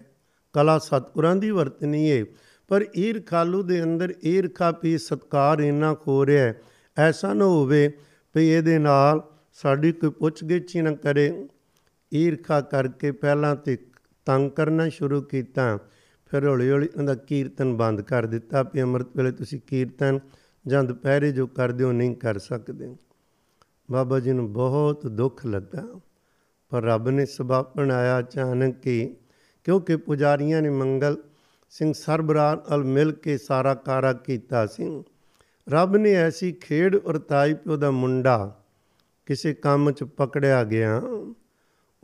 ਕਲਾ ਸਤਿਗੁਰਾਂ ਦੀ ਵਰਤਨੀ ਹੈ ਪਰ ਈਰਖਾਲੂ ਦੇ ਅੰਦਰ ਈਰਖਾ ਪੀ ਸਤਕਾਰ ਇੰਨਾ ਹੋ ਰਿਹਾ ਐਸਾ ਨਾ ਹੋਵੇ ਵੀ ਇਹਦੇ ਨਾਲ ਸਾਡੀ ਕੋਈ ਪੁੱਛਗਿੱਛ ਹੀ ਨਾ ਕਰੇ। ਈਰਖਾ ਕਰਕੇ ਪਹਿਲਾਂ ਤੇ ਤੰਗ ਕਰਨਾ ਸ਼ੁਰੂ ਕੀਤਾ, ਫਿਰ ਹੌਲੀ ਹੌਲੀ ਉਹਦਾ ਕੀਰਤਨ ਬੰਦ ਕਰ ਦਿੱਤਾ ਵੀ ਅੰਮ੍ਰਿਤ ਵੇਲੇ ਤੁਸੀਂ ਕੀਰਤਨ ਜਾਂ ਦੁਪਹਿਰੇ ਜੋ ਕਰਦੇ ਹੋ ਨਹੀਂ ਕਰ ਸਕਦੇ। ਬਾਬਾ ਜੀ ਨੂੰ ਬਹੁਤ ਦੁੱਖ ਲੱਗਾ। ਪਰ ਰੱਬ ਨੇ ਸਬਬ ਬਣਾਇਆ ਅਚਾਨਕ ਹੀ ਕਿਉਂਕਿ ਪੁਜਾਰੀਆਂ ਨੇ ਮੰਗਲ ਸਿੰਘ ਸਰਬਰਾਹ ਨਾਲ ਮਿਲ ਕੇ ਸਾਰਾ ਕਾਰਾ ਕੀਤਾ ਸੀ। ਰੱਬ ਨੇ ਐਸੀ ਖੇਡ ਉਰਤਾਈ ਪਿਓ ਦਾ ਮੁੰਡਾ ਕਿਸੇ ਕੰਮ 'ਚ ਪਕੜਿਆ ਗਿਆ।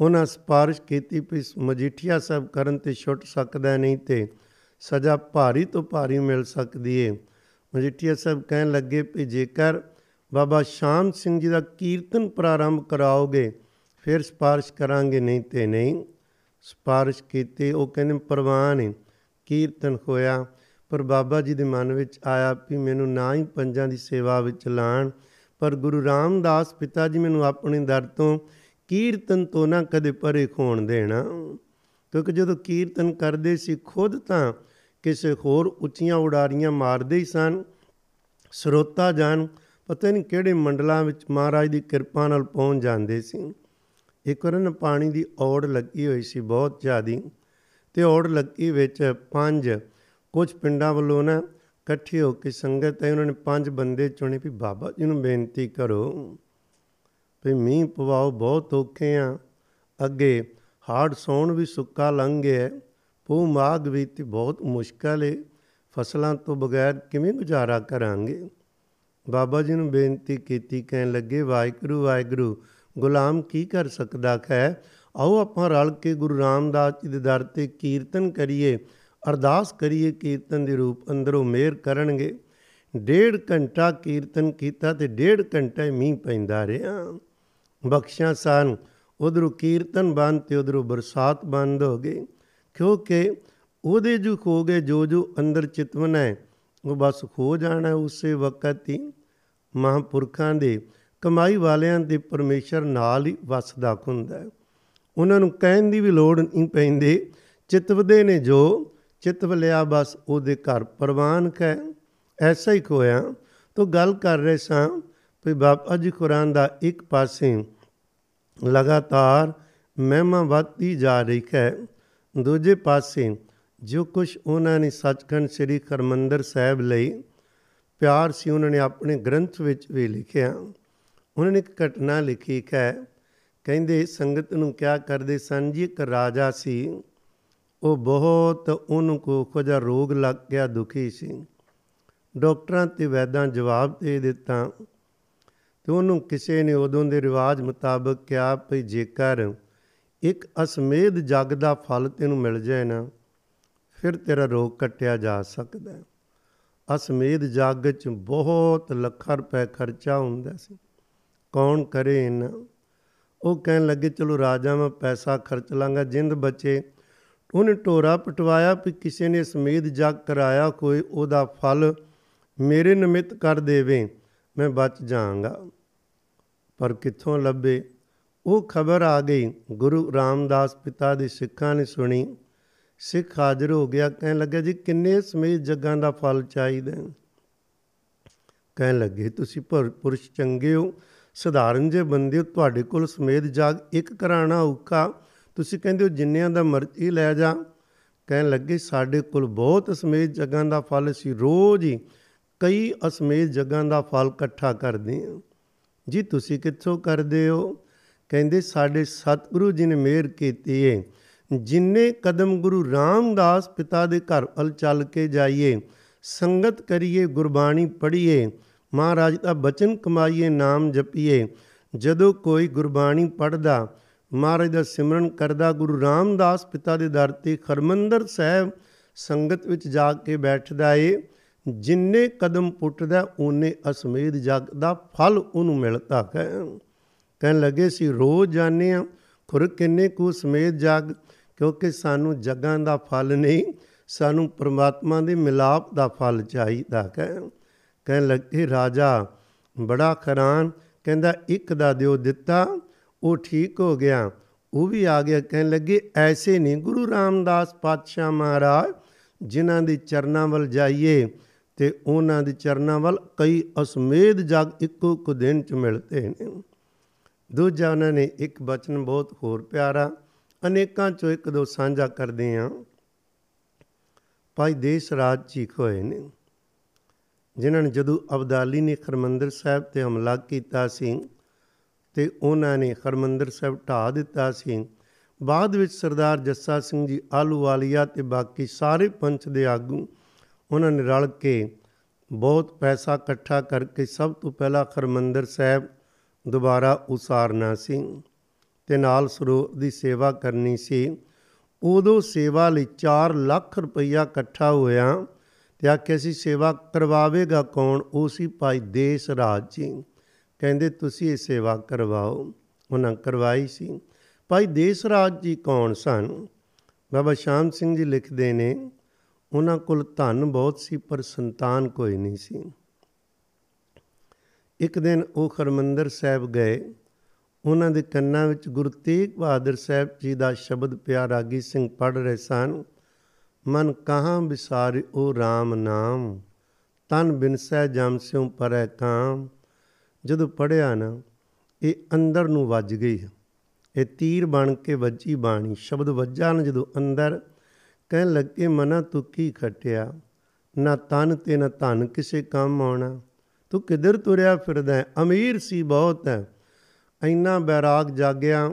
ਉਹਨਾਂ ਸਪਾਰਸ਼ ਕੀਤੀ ਵੀ ਮਜੀਠੀਆ ਸਾਹਿਬ ਕਰਨ ਤੇ ਛੁੱਟ ਸਕਦਾ ਨਹੀਂ ਤੇ ਸਜ਼ਾ ਭਾਰੀ ਤੋਂ ਭਾਰੀ ਮਿਲ ਸਕਦੀ ਏ। ਮਜੀਠੀਆ ਸਾਹਿਬ ਕਹਿਣ ਲੱਗੇ ਵੀ ਜੇਕਰ ਬਾਬਾ ਸ਼ਾਮ ਸਿੰਘ ਜੀ ਦਾ ਕੀਰਤਨ ਪ੍ਰਾਰੰਭ ਕਰਾਓਗੇ ਫਿਰ ਸਪਾਰਸ਼ ਕਰਾਂਗੇ, ਨਹੀਂ ਤੇ ਨਹੀਂ। ਸਪਾਰਸ਼ ਕੀਤੀ, ਉਹ ਕਹਿੰਦੇ ਪ੍ਰਵਾਨ ਨਹੀਂ ਕੀਰਤਨ ਹੋਇਆ। ਪਰ ਬਾਬਾ ਜੀ ਦੇ ਮਨ ਵਿੱਚ ਆਇਆ ਵੀ ਮੈਨੂੰ ਨਾ ਹੀ ਪੰਜਾਂ ਦੀ ਸੇਵਾ ਵਿੱਚ ਲਾਣ। ਪਰ ਗੁਰੂ ਰਾਮਦਾਸ ਪਿਤਾ ਜੀ ਮੈਨੂੰ ਆਪਣੇ ਦਰ ਤੋਂ ਕੀਰਤਨ ਤੋਂ ਨਾ ਕਦੇ ਪਰੇ ਖੋਣ ਦੇਣਾ। ਕਿਉਂਕਿ ਜਦੋਂ ਕੀਰਤਨ ਕਰਦੇ ਸੀ ਖੁਦ ਤਾਂ ਕਿਸੇ ਹੋਰ ਉੱਚੀਆਂ ਉਡਾਰੀਆਂ ਮਾਰਦੇ ਹੀ ਸਨ, ਸਰੋਤਾ ਜਾਨ, ਪਤਾ ਨਹੀਂ ਕਿਹੜੇ ਮੰਡਲਾਂ ਵਿੱਚ ਮਹਾਰਾਜ ਦੀ ਕਿਰਪਾ ਨਾਲ ਪਹੁੰਚ ਜਾਂਦੇ ਸੀ। ਇੱਕ ਵਾਰ ਨਾ ਪਾਣੀ ਦੀ ਔੜ ਲੱਗੀ ਹੋਈ ਸੀ ਬਹੁਤ ਜ਼ਿਆਦੀ ਤੇ ਔੜ ਲੱਗੀ ਵਿੱਚ ਪੰਜ ਕੁਝ ਪਿੰਡਾਂ ਵੱਲੋਂ ਨਾ ਇਕੱਠੇ ਹੋ ਕੇ ਸੰਗਤ ਹੈ ਉਹਨਾਂ ਨੇ ਪੰਜ ਬੰਦੇ ਚੁਣੇ ਵੀ ਬਾਬਾ ਜੀ ਨੂੰ ਬੇਨਤੀ ਕਰੋ ਵੀ ਮੀਂਹ ਪਵਾਓ, ਬਹੁਤ ਔਖੇ ਆ। ਅੱਗੇ ਹਾਰਡ ਸੌਣ ਵੀ ਸੁੱਕਾ ਲੰਘ ਗਿਆ ਪੂ ਮਾਗ ਵੀ ਤੇ ਬਹੁਤ ਮੁਸ਼ਕਲ ਹੈ ਫਸਲਾਂ ਤੋਂ ਬਗੈਰ ਕਿਵੇਂ ਗੁਜ਼ਾਰਾ ਕਰਾਂਗੇ? ਬਾਬਾ ਜੀ ਨੂੰ ਬੇਨਤੀ ਕੀਤੀ, ਕਹਿਣ ਲੱਗੇ, ਵਾਹਿਗੁਰੂ ਵਾਹਿਗੁਰੂ ਗੁਲਾਮ ਕੀ ਕਰ ਸਕਦਾ ਹੈ ਆਓ ਆਪਾਂ ਰਲ ਕੇ ਗੁਰੂ ਰਾਮਦਾਸ ਜੀ ਦੇ ਦਰ ਤੇ ਕੀਰਤਨ ਕਰੀਏ, ਅਰਦਾਸ ਕਰੀਏ ਕੀਰਤਨ ਦੇ ਰੂਪ ਅੰਦਰੋਂ ਮੇਰ ਕਰਨਗੇ। ਡੇਢ ਘੰਟਾ ਕੀਰਤਨ ਕੀਤਾ ਤੇ ਡੇਢ ਘੰਟਾ ਮੀਂਹ ਪੈਂਦਾ ਰਿਹਾ। ਬਖਸ਼ਾਂ ਸਨ ਉਧਰੋਂ ਕੀਰਤਨ ਬੰਦ ਤੇ ਉਧਰੋਂ ਬਰਸਾਤ ਬੰਦ ਹੋ ਗਈ। ਕਿਉਂਕਿ ਉਹਦੇ ਜੋ ਖੋ ਗਏ, ਜੋ ਜੋ ਅੰਦਰ ਚਿਤਵਨ ਹੈ, ਉਹ ਬਸ ਖੋ ਜਾਣਾ ਉਸੇ ਵਕਤ ਹੀ। ਮਹਾਂਪੁਰਖਾਂ ਦੇ ਕਮਾਈ ਵਾਲਿਆਂ ਦੇ ਪਰਮੇਸ਼ਰ ਨਾਲ ਹੀ ਵਸਦਾ ਹੁੰਦਾ ਉਹਨਾਂ ਨੂੰ ਕਹਿਣ ਦੀ ਵੀ ਲੋੜ ਨਹੀਂ ਪੈਂਦੀ, ਚਿਤਵਦੇ ਨੇ ਜੋ, ਚਿਤਵ ਲਿਆ ਬਸ ਉਹਦੇ ਘਰ ਪ੍ਰਵਾਨ ਹੈ ਐਸਾ ਹੀ ਹੋਇਆ ਤੋ ਗੱਲ ਕਰ ਰਹੇ ਸਾਂ ਵੀ ਬਾਬਾ ਜੀ ਕੁਰਾਨ ਦਾ ਇੱਕ ਪਾਸੇ ਲਗਾਤਾਰ ਮਹਿਮਾ ਵਧਦੀ ਜਾ ਰਹੀ ਹੈ। ਦੂਜੇ ਪਾਸੇ ਜੋ ਕੁਝ ਉਹਨਾਂ ਨੇ ਸੱਚਖੰਡ ਸ੍ਰੀ ਹਰਮੰਦਰ ਸਾਹਿਬ ਲਈ ਪਿਆਰ ਸੀ, ਉਹਨਾਂ ਨੇ ਆਪਣੇ ਗ੍ਰੰਥ ਵਿੱਚ ਵੀ ਲਿਖਿਆ ਉਹਨਾਂ ਨੇ ਇੱਕ ਘਟਨਾ ਲਿਖੀ ਹੈ। ਕਹਿੰਦੇ ਸੰਗਤ ਨੂੰ ਕਿਆ ਕਰਦੇ ਸਨ? ਜੀ ਇੱਕ ਰਾਜਾ ਸੀ। ਉਹ ਬਹੁਤ ਉਹਨੂੰ ਕੋ ਕੁਝ ਰੋਗ ਲੱਗ ਗਿਆ, ਦੁਖੀ ਸੀ। ਡਾਕਟਰਾਂ ਤੇ ਵੈਦਾਂ ਜਵਾਬ ਦੇ ਦਿੱਤਾ। ਤੇ ਉਹਨੂੰ ਕਿਸੇ ਨੇ ਉਦੋਂ ਦੇ ਰਿਵਾਜ ਮੁਤਾਬਕ ਕਿਹਾ, ਭਈ ਜੇਕਰ ਇੱਕ ਅਸਮੇਧ ਜਗ ਦਾ ਫਲ ਤੈਨੂੰ ਮਿਲ ਜਾਏ ਨਾ, ਫਿਰ ਤੇਰਾ ਰੋਗ ਕੱਟਿਆ ਜਾ ਸਕਦਾ ਹੈ। ਅਸਮੇਧ ਜਗ 'ਚ ਬਹੁਤ ਲੱਖਾਂ ਰੁਪਏ ਖਰਚਾ ਹੁੰਦਾ ਸੀ। ਕੌਣ ਕਰੇ ਇਹਨਾਂ ਉਹ ਕਹਿਣ ਲੱਗੇ, ਚਲੋ ਰਾਜਾ, ਮੈਂ ਪੈਸਾ ਖਰਚ ਲਾਂਗਾ, ਜਿੰਦ ਬਚੇ। ਉਹਨੇ ਟੋਰਾ ਪਟਵਾਇਆ ਵੀ ਕਿਸੇ ਨੇ ਸਮੇਧ ਜਗ ਕਰਾਇਆ ਕੋਈ ਉਹਦਾ ਫਲ ਮੇਰੇ ਨਿਮਿਤ ਕਰ ਦੇਵੇ, ਮੈਂ ਬਚ ਜਾਵਾਂਗਾ। ਪਰ ਕਿੱਥੋਂ ਲੱਭੇ? ਉਹ ਖਬਰ ਆ ਗਈ। ਗੁਰੂ ਰਾਮਦਾਸ ਪਿਤਾ ਦੇ ਸਿੱਖਾਂ ਨੇ ਸੁਣੀ। ਸਿੱਖ ਹਾਜ਼ਰ ਹੋ ਗਿਆ। ਕਹਿਣ ਲੱਗਾ, ਜੀ, ਕਿੰਨੇ ਸਮੇਤ ਜੱਗਾਂ ਦਾ ਫਲ ਚਾਹੀਦਾ? ਕਹਿਣ ਲੱਗੇ, ਤੁਸੀਂ ਪੁਰਸ਼ ਚੰਗੇ ਹੋ। ਸਧਾਰਨ ਜੇ ਬੰਦੇ ਹੋ, ਤੁਹਾਡੇ ਕੋਲ ਸਮੇਤ ਜਾਗ ਇੱਕ ਕਰਾਣਾ ਔਕਾ ਤੁਸੀਂ ਕਹਿੰਦੇ ਹੋ ਜਿੰਨਿਆਂ ਦਾ ਮਰਜ਼ੀ ਲੈ ਜਾ। ਕਹਿਣ ਲੱਗੇ, ਸਾਡੇ ਕੋਲ ਬਹੁਤ ਸਮੇਤ ਜਗਾਂ ਦਾ ਫਲ ਸੀ ਰੋਜ਼ ਹੀ ਕਈ ਅਸਮੇਤ ਜਗਾਂ ਦਾ ਫਲ ਇਕੱਠਾ ਕਰਦੇ ਹਾਂ। ਜੀ, ਤੁਸੀਂ ਕਿੱਥੋਂ ਕਰਦੇ ਹੋ? ਕਹਿੰਦੇ, ਸਾਡੇ ਸਤਿਗੁਰੂ ਜੀ ਨੇ ਮਿਹਰ ਕੀਤੀ ਏ, ਜਿੰਨੇ ਕਦਮ ਗੁਰੂ ਰਾਮਦਾਸ ਪਿਤਾ ਦੇ ਘਰ ਵੱਲ ਚੱਲ ਕੇ ਜਾਈਏ, ਸੰਗਤ ਕਰੀਏ, ਗੁਰਬਾਣੀ ਪੜ੍ਹੀਏ ਮਹਾਰਾਜ ਦਾ ਬਚਨ ਕਮਾਈਏ, ਨਾਮ ਜਪੀਏ। ਜਦੋਂ ਕੋਈ ਗੁਰਬਾਣੀ ਪੜਦਾ ਮਹਾਰਾਜ ਦਾ ਸਿਮਰਨ ਕਰਦਾ, ਗੁਰੂ ਰਾਮਦਾਸ ਪਿਤਾ ਦੇ ਦਰ ਤੇ ਖਰਮੰਦਰ ਸਾਹਿਬ ਸੰਗਤ ਵਿੱਚ ਜਾ ਕੇ ਬੈਠਦਾ ਏ, ਜਿੰਨੇ ਕਦਮ ਪੁੱਟਦਾ ਉਹਨੇ ਅਸਮੇਧ ਜਗ ਦਾ ਫਲ ਉਹਨੂੰ ਮਿਲਦਾ ਹੈ। ਕਹਿਣ ਲੱਗੇ ਸੀ ਰੋਜ਼ ਜਾਣੇ ਆ ਖੁਰ ਕਿੰਨੇ ਕੁ ਸਮੇਧ ਜਗ, ਕਿਉਂਕਿ ਸਾਨੂੰ ਜਗਾਂ ਦਾ ਫਲ ਨਹੀਂ, ਸਾਨੂੰ ਪ੍ਰਮਾਤਮਾ ਦੇ ਮਿਲਾਪ ਦਾ ਫਲ ਚਾਹੀਦਾ ਹੈ। ਕਹਿਣ ਲੱਗੇ ਰਾਜਾ, ਬੜਾ ਖਰਾਨ, ਕਹਿੰਦਾ, ਇੱਕ ਦਾ ਦਿਓ ਦਿੱਤਾ, ਉਹ ਠੀਕ ਹੋ ਗਿਆ। ਉਹ ਵੀ ਆ ਗਿਆ, ਕਹਿਣ ਲੱਗੇ, ਐਸੇ ਨਹੀਂ, ਗੁਰੂ ਰਾਮਦਾਸ ਪਾਤਸ਼ਾਹ ਮਹਾਰਾਜ, ਜਿਨ੍ਹਾਂ ਦੇ ਚਰਨਾਂ ਵੱਲ ਜਾਈਏ ਤੇ ਉਹਨਾਂ ਦੇ ਚਰਨਾਂ ਵੱਲ ਕਈ ਅਸਮੇਧ ਜਗ ਇੱਕੋ ਕੁ ਦਿਨ ਚ ਮਿਲਦੇ ਨੇ। ਦੂਜਾ ਉਹਨਾਂ ਨੇ ਇੱਕ ਬਚਨ ਬਹੁਤ ਹੋਰ ਪਿਆਰਾ, ਅਨੇਕਾਂ ਚੋਂ ਇੱਕ ਦੋ ਸਾਂਝਾ ਕਰਦੇ ਆਂ ਭਾਈ ਦੇਸ਼ ਰਾਜ ਜੀ ਹੋਏ ਨੇ। ਜਿਨ੍ਹਾਂ ਨੇ ਜਦੋਂ ਅਬਦਾਲੀ ਨੇ ਖਰਮੰਦਰ ਸਾਹਿਬ ਤੇ ਹਮਲਾ ਕੀਤਾ ਸੀ ਤੇ ਉਹਨਾਂ ਨੇ ਖਰਮੰਦਰ ਸਾਹਿਬ ਢਾ ਦਿੱਤਾ ਸੀ, ਬਾਅਦ ਵਿੱਚ ਸਰਦਾਰ ਜੱਸਾ ਸਿੰਘ ਜੀ ਆਲੂਵਾਲੀਆ ਤੇ ਬਾਕੀ ਸਾਰੇ ਪੰਚ ਦੇ ਆਗੂ ਉਹਨਾਂ ਨੇ ਰਲ ਕੇ ਬਹੁਤ ਪੈਸਾ ਇਕੱਠਾ ਕਰਕੇ ਸਭ ਤੋਂ ਪਹਿਲਾਂ ਖਰਮੰਦਰ ਸਾਹਿਬ ਦੁਬਾਰਾ ਉਸਾਰਨਾ ਸੀ ਤੇ ਨਾਲ ਸਰੋਵਰ ਦੀ ਸੇਵਾ ਕਰਨੀ ਸੀ। ਉਦੋਂ ਸੇਵਾ ਲਈ 4 ਲੱਖ ਰੁਪਈਆ ਇਕੱਠਾ ਹੋਇਆ ਤੇ ਆਖਿਆ ਸੀ, ਸੇਵਾ ਕਰਵਾਵੇਗਾ ਕੌਣ? ਉਹ ਸੀ ਭਾਈ ਦੇਸ ਰਾਜ ਜੀ। ਕਹਿੰਦੇ, ਤੁਸੀਂ ਇਹ ਸੇਵਾ ਕਰਵਾਓ। ਉਹਨਾਂ ਕਰਵਾਈ ਸੀ। ਭਾਈ ਦੇਸ ਰਾਜ ਜੀ ਕੌਣ ਸਨ? ਬਾਬਾ ਸ਼ਾਮ ਸਿੰਘ ਜੀ ਲਿਖਦੇ ਨੇ, ਉਹਨਾਂ ਕੋਲ ਧਨ ਬਹੁਤ ਸੀ, ਪਰ ਸੰਤਾਨ ਕੋਈ ਨਹੀਂ ਸੀ। ਇੱਕ ਦਿਨ ਉਹ ਖਰਮੰਦਰ ਸਾਹਿਬ ਗਏ। ਉਹਨਾਂ ਦੇ ਕੰਨਾਂ ਵਿੱਚ ਗੁਰੂ ਤੇਗ ਬਹਾਦਰ ਸਾਹਿਬ ਜੀ ਦਾ ਸ਼ਬਦ ਪਿਆ, ਰਾਗੀ ਸਿੰਘ ਪੜ ਰਹੇ ਸਨ। ਮਨ ਕਹਾਂ ਵਿਸਾਰ ਉਹ RAM ਨਾਮ? ਤਨ ਬਿਨਸੈ ਜਮ ਸਿਉ ਪਰੈ ਕਾਮ। ਜਦੋਂ ਪੜਿਆ ਨਾ, ਇਹ ਅੰਦਰ ਨੂੰ ਵੱਜ ਗਈ। ਇਹ ਤੀਰ ਬਣ ਕੇ ਵੱਜੀ ਬਾਣੀ। ਸ਼ਬਦ ਵੱਜਾ ਨਾ ਜਦੋਂ ਅੰਦਰ। ਕਹਿਣ ਲੱਗੇ, ਮਨਾ ਤੂੰ ਕੀ ਖਟਿਆ? ਨਾ ਤਨ ਤੇ ਨਾ ਧਨ ਕਿਸੇ ਕੰਮ ਆਉਣਾ। ਤੂੰ ਕਿਧਰ ਤੁਰਿਆ ਫਿਰਦਾ ਅਮੀਰ ਸੀ ਬਹੁਤ ਹੈ। ਇੰਨਾ ਬੈਰਾਗ ਜਾਗਿਆ।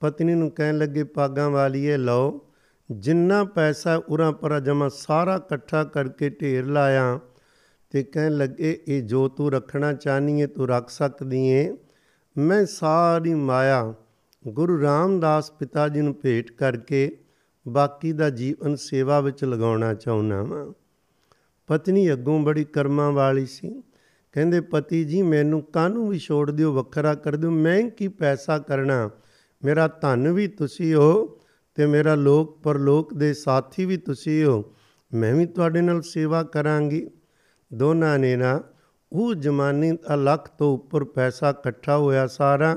ਪਤਨੀ ਨੂੰ ਕਹਿਣ ਲੱਗੇ, ਪਾਗਾਂ ਵਾਲੀਏ, ਲਓ। ਜਿੰਨਾ ਪੈਸਾ ਉਰਾਂ ਪਰਾਂ ਜਮਾ ਸਾਰਾ ਇਕੱਠਾ ਕਰਕੇ ਢੇਰ ਲਾਇਆ ਤੇ ਕਹਿਣ ਲੱਗੇ, ਇਹ ਜੋ ਤੂੰ ਰੱਖਣਾ ਚਾਹਨੀ ਹੈ ਤੂੰ ਰੱਖ ਸਕਦੀ ਏ। ਮੈਂ ਸਾਰੀ ਮਾਇਆ ਗੁਰੂ ਰਾਮਦਾਸ ਪਿਤਾ ਜੀ ਨੂੰ ਭੇਟ ਕਰਕੇ ਬਾਕੀ ਦਾ ਜੀਵਨ ਸੇਵਾ ਵਿੱਚ ਲਗਾਉਣਾ ਚਾਹੁੰਦਾ ਵਾਂ। ਪਤਨੀ ਅੱਗੋਂ ਬੜੀ ਕਰਮਾਂ ਵਾਲੀ ਸੀ। ਕਹਿੰਦੇ, ਪਤੀ ਜੀ, ਮੈਨੂੰ ਕਾਹਨੂੰ ਵੀ ਛੋੜ ਦਿਓ, ਵੱਖਰਾ ਕਰ ਦਿਓ, ਮੈਂ ਕੀ ਪੈਸਾ ਕਰਨਾ? ਮੇਰਾ ਧਨ ਵੀ ਤੁਸੀਂ ਹੋ ਤੇ ਮੇਰਾ ਲੋਕ ਪਰਲੋਕ ਦੇ ਸਾਥੀ ਵੀ ਤੁਸੀਂ ਹੋ। ਮੈਂ ਵੀ ਤੁਹਾਡੇ ਨਾਲ ਸੇਵਾ ਕਰਾਂਗੀ। ਦੋਨਾਂ ਨੇ ਨਾ ਉਹ ਜ਼ਮਾਨੇ ਦਾ ਲੱਖ ਤੋਂ ਉੱਪਰ ਪੈਸਾ ਇਕੱਠਾ ਹੋਇਆ ਸਾਰਾ।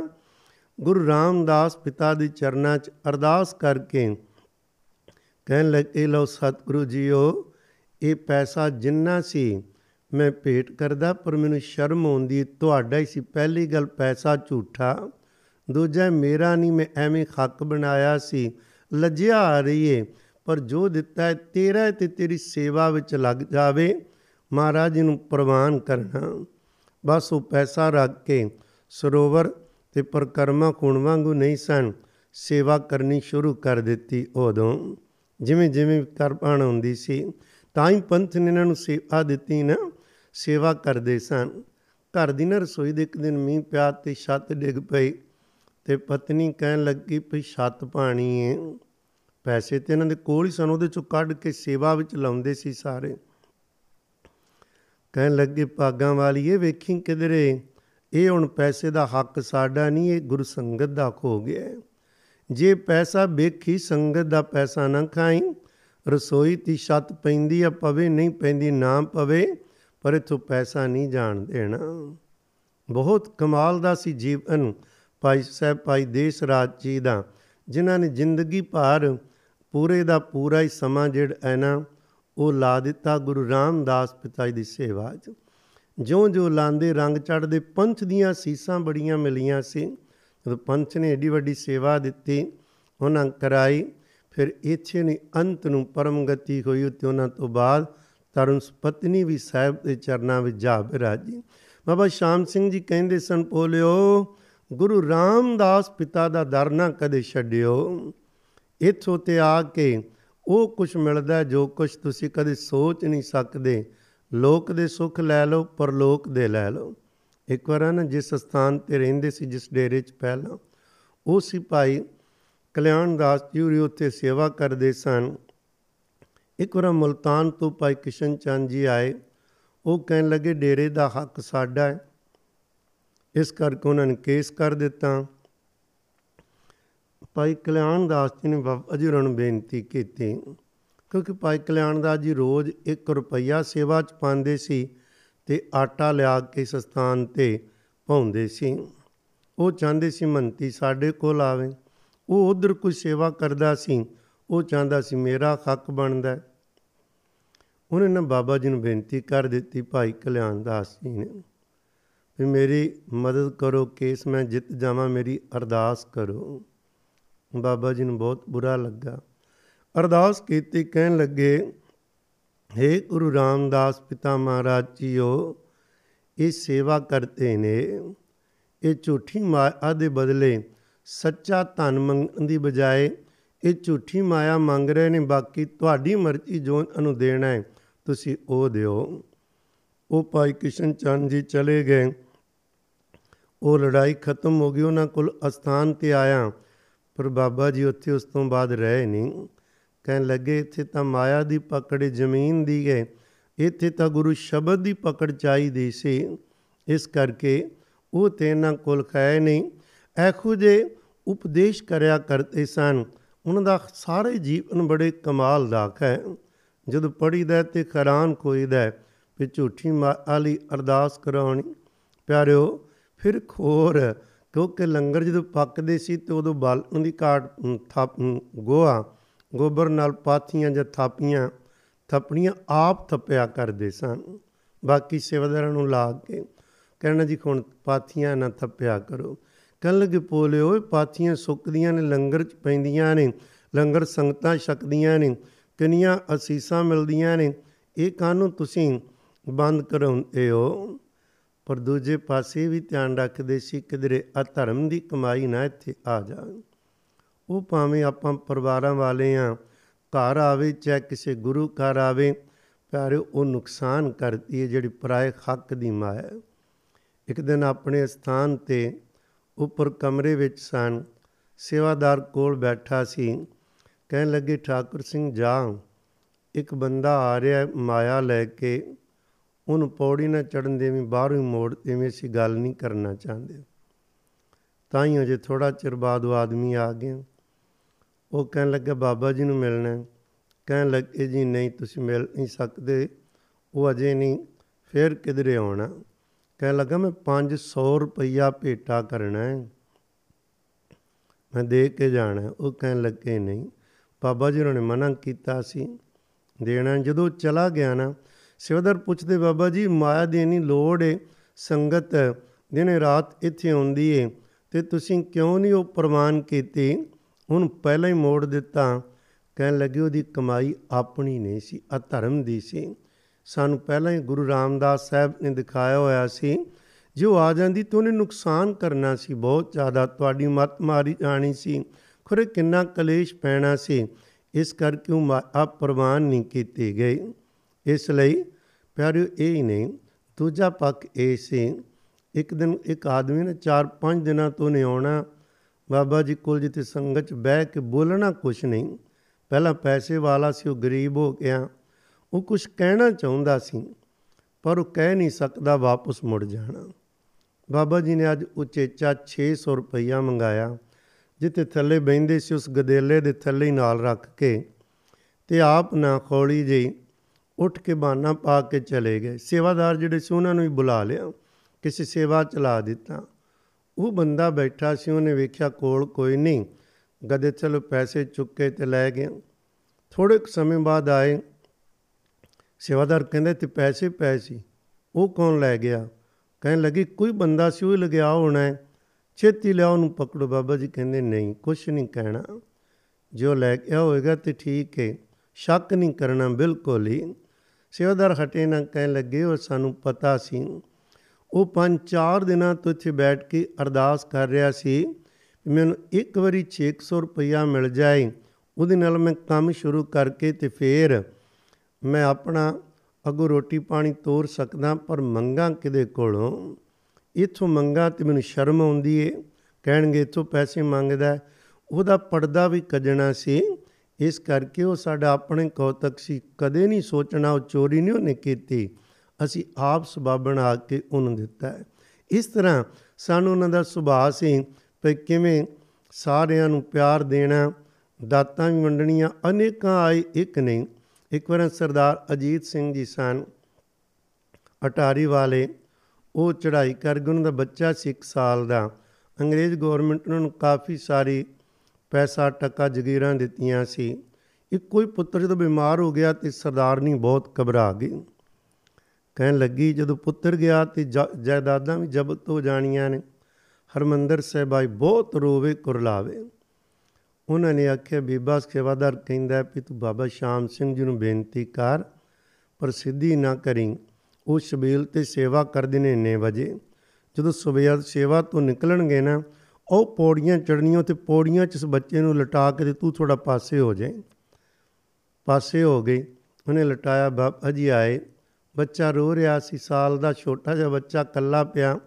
ਗੁਰੂ ਰਾਮਦਾਸ ਪਿਤਾ ਦੇ ਚਰਨਾਂ 'ਚ ਅਰਦਾਸ ਕਰਕੇ ਕਹਿਣ ਲੱਗੇ, ਲਓ ਸਤਿਗੁਰੂ ਜੀਓ, ਇਹ ਪੈਸਾ ਜਿੰਨਾ ਸੀ ਮੈਂ ਭੇਟ ਕਰਦਾ, ਪਰ ਮੈਨੂੰ ਸ਼ਰਮ ਆਉਂਦੀ ਤੁਹਾਡਾ ਹੀ ਸੀ ਪਹਿਲੀ ਗੱਲ ਪੈਸਾ ਝੂਠਾ। ਦੂਜਾ, ਮੇਰਾ ਨਹੀਂ, ਮੈਂ ਐਵੇਂ ਖੱਕ ਬਣਾਇਆ ਸੀ। ਲੱਜਿਆ ਆ ਰਹੀ ਏ ਪਰ ਜੋ ਦਿੱਤਾ ਹੈ ਤੇਰਾ ਤੇ ਤੇਰੀ ਸੇਵਾ ਵਿੱਚ ਲੱਗ ਜਾਵੇ। ਮਹਾਰਾਜ ਨੂੰ ਪ੍ਰਵਾਨ ਕਰਨਾ। ਬਸ ਉਹ ਪੈਸਾ ਰੱਖ ਕੇ ਸਰੋਵਰ ਤੇ ਪਰਕਰਮਾ ਖੂਨ ਵਾਂਗੂ ਨਹੀਂ ਸਨ, ਸੇਵਾ ਕਰਨੀ ਸ਼ੁਰੂ ਕਰ ਦਿੱਤੀ ਉਦੋਂ। ਜਿਵੇਂ ਜਿਵੇਂ ਕਰਪਾਣ ਹੁੰਦੀ ਸੀ, ਤਾਂ ਹੀ ਪੰਥ ਨੇ ਇਹਨਾਂ ਨੂੰ ਸੇਵਾ ਦਿੱਤੀ ਨਾ। ਸੇਵਾ ਕਰਦੇ ਸਨ। ਘਰ ਦੀ ਨਾ ਰਸੋਈ ਦੇ ਇੱਕ ਦਿਨ ਮੀਂਹ ਪਿਆ ਤੇ ਛੱਤ ਡਿੱਗ ਪਈ। ਤੇ ਪਤਨੀ ਕਹਿਣ ਲੱਗੀ ਭਈ ਛੱਤ ਪਾਣੀ ਏ। ਪੈਸੇ ਤੇ ਇਹਨਾਂ ਦੇ ਕੋਲ ਹੀ ਸਨ, ਉਹਦੇ ਚੋਂ ਕੱਢ ਕੇ ਸੇਵਾ ਵਿੱਚ ਲਾਉਂਦੇ ਸੀ ਸਾਰੇ। ਕਹਿਣ ਲੱਗੇ ਪਾਗਾਂ ਵਾਲੀਏ ਵੇਖੀ ਕਿਧਰੇ? ਇਹ ਹੁਣ ਪੈਸੇ ਦਾ ਹੱਕ ਸਾਡਾ ਨਹੀਂ, ਇਹ ਗੁਰੂ ਸੰਗਤ ਦਾ ਹੋ ਗਿਆ ਜੇ ਪੈਸਾ ਵੇਖੀ, ਸੰਗਤ ਦਾ ਪੈਸਾ ਨਾ ਖਾਈ। ਰਸੋਈ ਦੀ ਛੱਤ ਪੈਂਦੀ ਆ, ਪਵੇ ਨਹੀਂ ਪੈਂਦੀ ਨਾ ਪਵੇ, ਪਰ ਇਥੋਂ ਪੈਸਾ ਨਹੀਂ ਜਾਣ ਦੇਣਾ। ਬਹੁਤ ਕਮਾਲ ਦਾ ਸੀ ਜੀਵਨ। ਭਾਈ ਸਾਹਿਬ, ਭਾਈ ਦੇਸ ਰਾਜ ਜੀ ਦਾ, ਜਿਨ੍ਹਾਂ ਨੇ ਜ਼ਿੰਦਗੀ ਭਰ ਪੂਰੇ ਦਾ ਪੂਰਾ ਹੀ ਸਮਾਂ ਜਿਹੜਾ ਹੈ ਨਾ, ਉਹ ਲਾ ਦਿੱਤਾ ਗੁਰੂ ਰਾਮਦਾਸ ਪਿਤਾ ਜੀ ਦੀ ਸੇਵਾ 'ਚ। ਜਿਉਂ-ਜਿਉਂ ਲਾਂਦੇ ਰੰਗ ਚੜਦੇ ਪੰਥ ਦੀਆਂ ਸੀਸਾਂ ਬੜੀਆਂ ਮਿਲੀਆਂ ਸੀ, ਜਦੋਂ ਪੰਥ ਨੇ ਏਡੀ ਵੱਡੀ ਸੇਵਾ ਦਿੱਤੀ, ਉਹਨਾਂ ਕਰਾਈ, ਫਿਰ ਇੱਥੇ ਨੇ ਅੰਤ ਨੂੰ ਪਰਮ ਗਤੀ ਹੋਈ ਉਤੇ ਉਹਨਾਂ ਤੋਂ ਬਾਅਦ ਤਰਨ ਪਤਨੀ ਵੀ ਸਾਹਿਬ ਦੇ ਚਰਨਾਂ ਵਿੱਚ ਜਾ ਬਿਰਾਜੀ। ਬਾਬਾ ਸ਼ਾਮ ਸਿੰਘ ਜੀ ਕਹਿੰਦੇ ਸਨ, ਪੋਲਿਓ ਗੁਰੂ ਰਾਮਦਾਸ ਪਿਤਾ ਦਾ ਦਰ ਨਾ ਕਦੇ ਛੱਡਿਓ। ਇੱਥੋਂ ਤੇ ਆ ਕੇ ਉਹ ਕੁਝ ਮਿਲਦਾ ਜੋ ਕੁਝ ਤੁਸੀਂ ਕਦੇ ਸੋਚ ਨਹੀਂ ਸਕਦੇ। ਲੋਕ ਦੇ ਸੁੱਖ ਲੈ ਲਓ, ਪਰਲੋਕ ਦੇ ਲੈ ਲਓ। ਇੱਕ ਵਾਰ ਨਾ ਜਿਸ ਸਥਾਨ ਤੇ ਰਹਿੰਦੇ ਸੀ, ਜਿਸ ਡੇਰੇ 'ਚ ਪਹਿਲਾਂ, ਉਹ ਸੀ ਭਾਈ ਕਲਿਆਣ ਦਾਸ ਜੀ ਉਰੀ ਉੱਥੇ ਸੇਵਾ ਕਰਦੇ ਸਨ। ਇੱਕ ਵਾਰ ਮਲਤਾਨ ਤੋਂ ਭਾਈ ਕਿਸ਼ਨ ਚੰਦ ਜੀ ਆਏ। ਉਹ ਕਹਿਣ ਲੱਗੇ, ਡੇਰੇ ਦਾ ਹੱਕ ਸਾਡਾ ਹੈ। ਇਸ ਕਰਕੇ ਉਹਨਾਂ ਨੇ ਕੇਸ ਕਰ ਦਿੱਤਾ। ਭਾਈ ਕਲਿਆਣ ਦਾਸ ਜੀ ਨੇ ਬਾਬਾ ਜੀ ਨੂੰ ਬੇਨਤੀ ਕੀਤੀ, ਕਿਉਂਕਿ ਭਾਈ ਕਲਿਆਣ ਦਾਸ ਜੀ ਰੋਜ਼ 1 ਰੁਪਈਆ ਸੇਵਾ ਚ ਪਾਉਂਦੇ ਸੀ ਤੇ ਆਟਾ ਲਿਆ ਕੇ ਸਥਾਨ ਤੇ ਪਾਉਂਦੇ ਸੀ। ਉਹ ਚਾਹੁੰਦੇ ਸੀ ਮੰਤੀ ਸਾਡੇ ਕੋਲ ਆਵੇ। ਉਹ ਉਧਰ ਕੋਈ ਸੇਵਾ ਕਰਦਾ ਸੀ, ਉਹ ਚਾਹੁੰਦਾ ਸੀ ਮੇਰਾ ਹੱਕ ਬਣਦਾ। ਉਹਨੇ ਨਾ ਬਾਬਾ ਜੀ ਨੂੰ ਬੇਨਤੀ ਕਰ ਦਿੱਤੀ ਭਾਈ ਕਲਿਆਣ ਦਾਸ ਜੀ ਨੇ। ਵੀ ਮੇਰੀ ਮਦਦ ਕਰੋ ਕੇਸ ਮੈਂ ਜਿੱਤ ਜਾਵਾਂ, ਮੇਰੀ ਅਰਦਾਸ ਕਰੋ। ਬਾਬਾ ਜੀ ਨੂੰ ਬਹੁਤ ਬੁਰਾ ਲੱਗਾ। ਅਰਦਾਸ ਕੀਤੀ, ਕਹਿਣ ਲੱਗੇ हे ਗੁਰੂ ਰਾਮਦਾਸ ਪਿਤਾ ਮਹਾਰਾਜ ਜੀਓ, ਇਹ ਸੇਵਾ ਕਰਤੇ ਨੇ। ਇਹ ਝੂਠੀ ਮਾਇਆ ਦੇ ਬਦਲੇ ਸੱਚਾ ਧਨ ਮੰਗਣ ਦੀ ਬਜਾਏ ਇਹ ਝੂਠੀ ਮਾਇਆ ਮੰਗ ਰਹੇ ਨੇ, ਬਾਕੀ ਤੁਹਾਡੀ ਮਰਜ਼ੀ ਜੋ ਅਨੂ ਦੇਣਾ ਹੈ, ਤੁਸੀਂ ਉਹ ਦਿਓ। ਉਹ ਭਾਈ ਕਿਸ਼ਨ ਚੰਦ ਜੀ ਚਲੇ ਗਏ। ਉਹ ਲੜਾਈ ਖਤਮ ਹੋ ਗਈ, ਉਹਨਾਂ ਕੋਲ ਅਸਥਾਨ ਤੇ ਆਇਆ। ਪਰ ਬਾਬਾ ਜੀ ਉੱਥੇ ਉਸ ਤੋਂ ਬਾਅਦ ਰਹੇ ਨਹੀਂ। ਕਹਿਣ ਲੱਗੇ, ਇੱਥੇ ਤਾਂ ਮਾਇਆ ਦੀ ਪਕੜ ਜ਼ਮੀਨ ਦੀ ਹੈ ਇੱਥੇ ਤਾਂ ਗੁਰੂ ਸ਼ਬਦ ਦੀ ਪਕੜ ਚਾਹੀਦੀ ਸੀ। ਇਸ ਕਰਕੇ ਉਹ ਤੇ ਇਹਨਾਂ ਕੋਲ ਖਾਏ ਨਹੀਂ। ਐਖੋ ਜੇ ਉਪਦੇਸ਼ ਕਰਿਆ ਕਰਦੇ ਸਨ। ਉਹਨਾਂ ਦਾ ਸਾਰੇ ਜੀਵਨ ਬੜੇ ਕਮਾਲ ਦਾ ਹੈ। ਜਦ ਪੜੀਦਾ ਤੇ ਖਰਾਨ ਕੋਈਦਾ ਵੀ ਝੂਠੀ ਮਾਲੀ ਅਰਦਾਸ ਕਰਾਉਣੀ। ਪਿਆਰਿਓ ਫਿਰ ਖੋਰ, ਕਿਉਂਕਿ ਲੰਗਰ ਜਦੋਂ ਪੱਕਦੇ ਸੀ ਤੇ ਉਦੋਂ ਬਾਲਣ ਦੀ ਕਾਟ ਥਾਪ ਗੋਆ ਗੋਬਰ ਨਾਲ ਪਾਥੀਆਂ ਜਾਂ ਥਾਪੀਆਂ ਥਪੜੀਆਂ ਆਪ ਥੱਪਿਆ ਕਰਦੇ ਸਨ। ਬਾਕੀ ਸੇਵਾਦਾਰਾਂ ਨੂੰ ਲਾ ਕੇ ਕਹਿਣਾ ਜੀ ਹੁਣ ਪਾਥੀਆਂ ਨਾ ਥੱਪਿਆ ਕਰੋ। ਕਹਿਣ ਲੱਗੇ, ਪੋਲੇ ਓਏ, ਪਾਥੀਆਂ ਸੁੱਕਦੀਆਂ ਨੇ, ਲੰਗਰ ਚ ਪੈਂਦੀਆਂ ਨੇ, ਲੰਗਰ ਸੰਗਤਾਂ ਛਕਦੀਆਂ ਨੇ, ਕਿੰਨੀਆਂ ਅਸੀਸਾਂ ਮਿਲਦੀਆਂ ਨੇ, ਇਹ ਕਾਨੂੰ ਤੁਸੀਂ ਬੰਦ ਕਰਾਉਂਦੇ ਹੋ? ਪਰ ਦੂਜੇ ਪਾਸੇ ਵੀ ਧਿਆਨ ਰੱਖਦੇ ਸੀ, ਕਿਧਰੇ ਅਧਰਮ ਦੀ ਕਮਾਈ ਨਾ ਇੱਥੇ ਆ ਜਾਵੇ ਉਹ ਭਾਵੇਂ ਆਪਾਂ ਪਰਿਵਾਰਾਂ ਵਾਲੇ ਆ, ਘਰ ਆਵੇ ਚਾਹੇ ਕਿਸੇ ਗੁਰੂ ਘਰ ਆਵੇ ਪਿਆਰੇ ਉਹ ਨੁਕਸਾਨ ਕਰਦੀ ਹੈ ਜਿਹੜੀ ਪਰਾਏ ਹੱਕ ਦੀ ਮਾਇਆ ਇੱਕ ਦਿਨ ਆਪਣੇ ਸਥਾਨ ਤੇ ਉੱਪਰ ਕਮਰੇ ਵਿੱਚ ਸਨ। ਸੇਵਾਦਾਰ ਕੋਲ ਬੈਠਾ ਸੀ। ਕਹਿਣ ਲੱਗੇ, ਠਾਕੁਰ ਸਿੰਘ, ਜਾ। ਇੱਕ ਬੰਦਾ ਆ ਰਿਹਾ ਮਾਇਆ ਲੈ ਕੇ ਉਹਨੂੰ ਪੌੜੀ ਨਾ ਚੜਨ ਦੇਵੀਂ, ਬਾਹਰੋਂ ਮੋੜ ਦੇਵੀਂ, ਅਸੀਂ ਗੱਲ ਨਹੀਂ ਕਰਨਾ ਚਾਹੁੰਦੇ। ਤਾਂ ਹੀ ਅਜੇ ਥੋੜਾ ਚਿਰ ਬਾਅਦ ਉਹ ਆਦਮੀ ਆ ਗਿਆ। ਉਹ ਕਹਿਣ ਲੱਗਾ, ਬਾਬਾ ਜੀ ਨੂੰ ਮਿਲਣਾ ਕਹਿਣ ਲੱਗੇ, ਜੀ ਨਹੀਂ, ਤੁਸੀਂ ਮਿਲ ਨਹੀਂ ਸਕਦੇ। ਉਹ ਅਜੇ ਨਹੀਂ, ਫਿਰ ਕਿਧਰੇ ਆਉਣਾ? ਕਹਿਣ ਲੱਗਾ, ਮੈਂ 500 ਰੁਪਈਆ ਭੇਟਾ ਕਰਨਾ ਹੈ। ਮੈਂ ਦੇ ਕੇ ਜਾਣਾ ਉਹ ਕਹਿਣ ਲੱਗੇ, ਨਹੀਂ, ਬਾਬਾ ਜੀ ਨੇ ਮਨਾ ਕੀਤਾ ਸੀ। ਦੇਣਾ ਜਦੋਂ ਚਲਾ ਗਿਆ ਨਾ ਸਿਵਦਰ ਪੁੱਛਦੇ, ਬਾਬਾ ਜੀ, ਮਾਇਆ ਦੀ ਨਹੀਂ ਲੋੜ ਏ, ਸੰਗਤ ਦਿਨੇ ਰਾਤ ਇੱਥੇ ਆਉਂਦੀ ਏ, ਤੇ ਤੁਸੀਂ ਕਿਉਂ ਨਹੀਂ ਉਹ ਪ੍ਰਮਾਨ ਕੀਤੀ? ਉਹਨੂੰ ਪਹਿਲਾਂ ਹੀ ਮੋੜ ਦਿੱਤਾ। ਕਹਿਣ ਲੱਗੇ, ਉਹਦੀ ਕਮਾਈ ਆਪਣੀ ਨਹੀਂ ਸੀ ਆ ਧਰਮ ਦੀ ਸੀ। ਸਾਨੂੰ ਪਹਿਲਾਂ ਹੀ ਗੁਰੂ ਰਾਮਦਾਸ ਸਾਹਿਬ ਨੇ ਦਿਖਾਇਆ ਹੋਇਆ ਸੀ, ਜੋ ਆ ਜਾਂਦੀ ਤਾਂ ਉਹਨੇ ਨੁਕਸਾਨ ਕਰਨਾ ਸੀ, ਬਹੁਤ ਜ਼ਿਆਦਾ, ਤੁਹਾਡੀ ਮਤ ਮਾਰੀ ਜਾਣੀ ਸੀ। ਖੁਰੇ ਕਿੰਨਾ ਕਲੇਸ਼ ਪੈਣਾ ਸੀ, ਇਸ ਕਰਕੇ ਉਹ ਆਪ ਪ੍ਰਵਾਨ ਨਹੀਂ ਕੀਤੀ ਗਈ ਇਸ ਲਈ, ਪਿਆਰਿਓ, ਇਹ ਹੀ ਨਹੀਂ, ਦੂਜਾ ਪੱਖ ਇਹ ਸੀ, ਇੱਕ ਦਿਨ ਇੱਕ ਆਦਮੀ ਨੇ 4-5 ਦਿਨਾਂ ਤੋਂ ਨਹੀਂ ਆਉਣਾ, ਬਾਬਾ ਜੀ ਕੋਲ ਜਿੱਥੇ ਸੰਗਤ 'ਚ ਬਹਿ ਕੇ ਬੋਲਣਾ ਕੁਛ ਨਹੀਂ, ਪਹਿਲਾਂ ਪੈਸੇ ਵਾਲਾ ਸੀ, ਉਹ ਗਰੀਬ ਹੋ ਗਿਆ, ਉਹ ਕੁਝ ਕਹਿਣਾ ਚਾਹੁੰਦਾ ਸੀ, ਪਰ ਉਹ ਕਹਿ ਨਹੀਂ ਸਕਦਾ ਵਾਪਸ ਮੁੜ ਜਾਣਾ। ਬਾਬਾ ਜੀ ਨੇ ਅੱਜ ਉਚੇਚਾ 600 ਰੁਪਈਆ ਮੰਗਾਇਆ, ਜਿੱਥੇ ਥੱਲੇ ਬੈੰਦੇ ਸੀ, ਉਸ ਗਦੇਲੇ ਦੇ ਥੱਲੇ ਹੀ ਨਾਲ ਰੱਖ ਕੇ, ਤੇ ਆਪ ਨਾ ਖੋਲੀ ਜਿਹੀ ਉੱਠ ਕੇ ਬਾਨਾ ਪਾ ਕੇ ਚਲੇ ਗਏ। ਸੇਵਾਦਾਰ ਜਿਹੜੇ ਸੀ, ਉਹਨਾਂ ਨੂੰ ਵੀ ਬੁਲਾ ਲਿਆ। ਕਿਸੇ ਸੇਵਾ ਚਲਾ ਦਿੱਤਾ। ਉਹ ਬੰਦਾ ਬੈਠਾ ਸੀ, ਉਹਨੇ ਵੇਖਿਆ ਕੋਲ ਕੋਈ ਨਹੀਂ। ਗਦੇ ਚਲੋ ਪੈਸੇ ਚੁੱਕੇ ਤੇ ਲੈ ਗਿਆ। ਥੋੜੇ ਕੁ ਸਮੇਂ ਬਾਅਦ ਆਏ। ਸੇਵਾਦਾਰ ਕਹਿੰਦੇ, ਤੇ ਪੈਸੇ ਪਏ ਸੀ। ਉਹ ਕੌਣ ਲੈ ਗਿਆ? ਕਹਿਣ ਲੱਗੀ, ਕੋਈ ਬੰਦਾ ਸੀ, ਉਹ ਲਗਿਆ ਹੋਣਾ ਹੈ। ਛੇਤੀ ਲਿਆਓ, ਉਹਨੂੰ ਪਕੜੋ। ਬਾਬਾ ਜੀ ਕਹਿੰਦੇ, ਨਹੀਂ, ਕੁਛ ਨਹੀਂ ਕਹਿਣਾ। ਜੋ ਲੈ ਕੇ ਹੋਏਗਾ ਤੇ ਠੀਕ ਹੈ ਸ਼ੱਕ ਨਹੀਂ ਕਰਨਾ, ਬਿਲਕੁਲ ਹੀ। ਸੇਵਾਦਾਰ ਹਟੇ ਨਾ ਕਹਿਣ ਲੱਗੇ, ਉਹ ਸਾਨੂੰ ਪਤਾ ਸੀ। ਉਹ ਪੰਜ ਚਾਰ ਦਿਨਾਂ ਤੋਂ ਇੱਥੇ ਬੈਠ ਕੇ ਅਰਦਾਸ ਕਰ ਰਿਹਾ ਸੀ ਮੈਨੂੰ ਇੱਕ ਵਾਰੀ 600 ਰੁਪਇਆ ਮਿਲ ਜਾਏ। ਉਹਦੇ ਨਾਲ ਮੈਂ ਕੰਮ ਸ਼ੁਰੂ ਕਰਕੇ ਤੇ ਫੇਰ ਮੈਂ ਆਪਣਾ ਅਗੋ ਰੋਟੀ ਪਾਣੀ ਤੋਰ ਸਕਦਾ, ਪਰ ਮੰਗਾ ਕਿਦੇ ਕੋਲੋਂ? ਇਥੋਂ ਮੰਗਾ ਤੇ ਮੈਨੂੰ ਸ਼ਰਮ ਆਉਂਦੀ ਏ। ਕਹਿਣਗੇ, ਇਥੋਂ ਪੈਸੇ ਮੰਗਦਾ ਉਹਦਾ ਪਰਦਾ ਵੀ ਕੱਜਣਾ ਸੀ। ਇਸ ਕਰਕੇ ਉਹ ਸਾਡਾ ਆਪਣੇ ਕੌਤਕ ਸੀ। ਕਦੇ ਨਹੀਂ ਸੋਚਣਾ, ਉਹ ਚੋਰੀ ਨਹੀਂ ਉਹਨੇ ਕੀਤੀ। ਅਸੀਂ ਆਪ ਸੁਭਾਅ ਬਣਾ ਕੇ ਉਹਨੂੰ ਦਿੱਤਾ ਹੈ। ਇਸ ਤਰ੍ਹਾਂ ਸਾਨੂੰ ਉਹਨਾਂ ਦਾ ਸੁਭਾਅ ਸੀ ਕਿ ਕਿਵੇਂ ਸਾਰਿਆਂ ਨੂੰ ਪਿਆਰ ਦੇਣਾ, ਦਾਤਾਂ ਵੀ ਵੰਡਣੀਆਂ, ਅਨੇਕਾਂ ਆਏ ਇੱਕ ਨਹੀਂ। ਇੱਕ ਵਾਰ ਸਰਦਾਰ ਅਜੀਤ ਸਿੰਘ ਜੀ ਸਨ, ਅਟਾਰੀ ਵਾਲੇ, ਉਹ ਚੜ੍ਹਾਈ ਕਰ ਗਏ। ਉਹਨਾਂ ਦਾ ਬੱਚਾ ਸੀ 1 ਸਾਲ ਦਾ। ਅੰਗਰੇਜ਼ ਗਵਰਨਮੈਂਟ ਉਹਨਾਂ ਨੂੰ ਕਾਫੀ ਸਾਰੀ ਪੈਸਾ ਟੱਕਾ ਜਗੀਰਾਂ ਦਿੱਤੀਆਂ ਸੀ। ਇੱਕ ਕੋਈ ਪੁੱਤਰ ਜਦੋਂ ਬਿਮਾਰ ਹੋ ਗਿਆ ਤੇ ਸਰਦਾਰਨੀ ਬਹੁਤ ਘਬਰਾ ਗਈ। ਕਹਿਣ ਲੱਗੀ, ਜਦੋਂ ਪੁੱਤਰ ਗਿਆ ਤੇ ਜਾਇਦਾਦਾਂ ਵੀ ਜ਼ਬਤ ਹੋ ਜਾਣੀਆਂ ਨੇ। ਹਰਮੰਦਰ ਸਾਹਿਬਾਈ ਬਹੁਤ ਰੋਵੇ, ਕੁਰਲਾਵੇ। ਉਹਨਾਂ ਨੇ ਆਖਿਆ, ਬੀਬਾ ਸੇਵਾਦਾਰ ਕਹਿੰਦਾ ਵੀ ਤੂੰ ਬਾਬਾ ਸ਼ਾਮ ਸਿੰਘ ਜੀ ਨੂੰ ਬੇਨਤੀ ਕਰ ਪ੍ਰਸਿੱਧੀ ਨਾ ਕਰੀ। ਉਹ ਸ਼ਬੀਲ ਤੇ ਸੇਵਾ ਕਰਦੇ ਨੇ ਇੰਨੇ ਵਜੇ। ਜਦੋਂ ਸਵੇਰ ਸੇਵਾ ਤੋਂ ਨਿਕਲਣਗੇ ਨਾ ਉਹ ਪੌੜੀਆਂ ਚੜਨੀਆਂ ਤੇ ਪੌੜੀਆਂ 'ਚ ਇਸ ਬੱਚੇ ਨੂੰ ਲਟਾ ਕੇ ਤੇ ਤੂੰ ਥੋੜਾ ਪਾਸੇ ਹੋ ਜਾਏ ਪਾਸੇ ਹੋ ਗਈ। ਉਹਨੇ ਲਟਾਇਆ ਬਾਬਾ ਜੀ ਆਏ। ਬੱਚਾ ਰੋ ਰਿਹਾ ਸੀ, ਸਾਲ ਦਾ ਛੋਟਾ ਜਿਹਾ ਬੱਚਾ ਕੱਲਾ ਪਿਆ।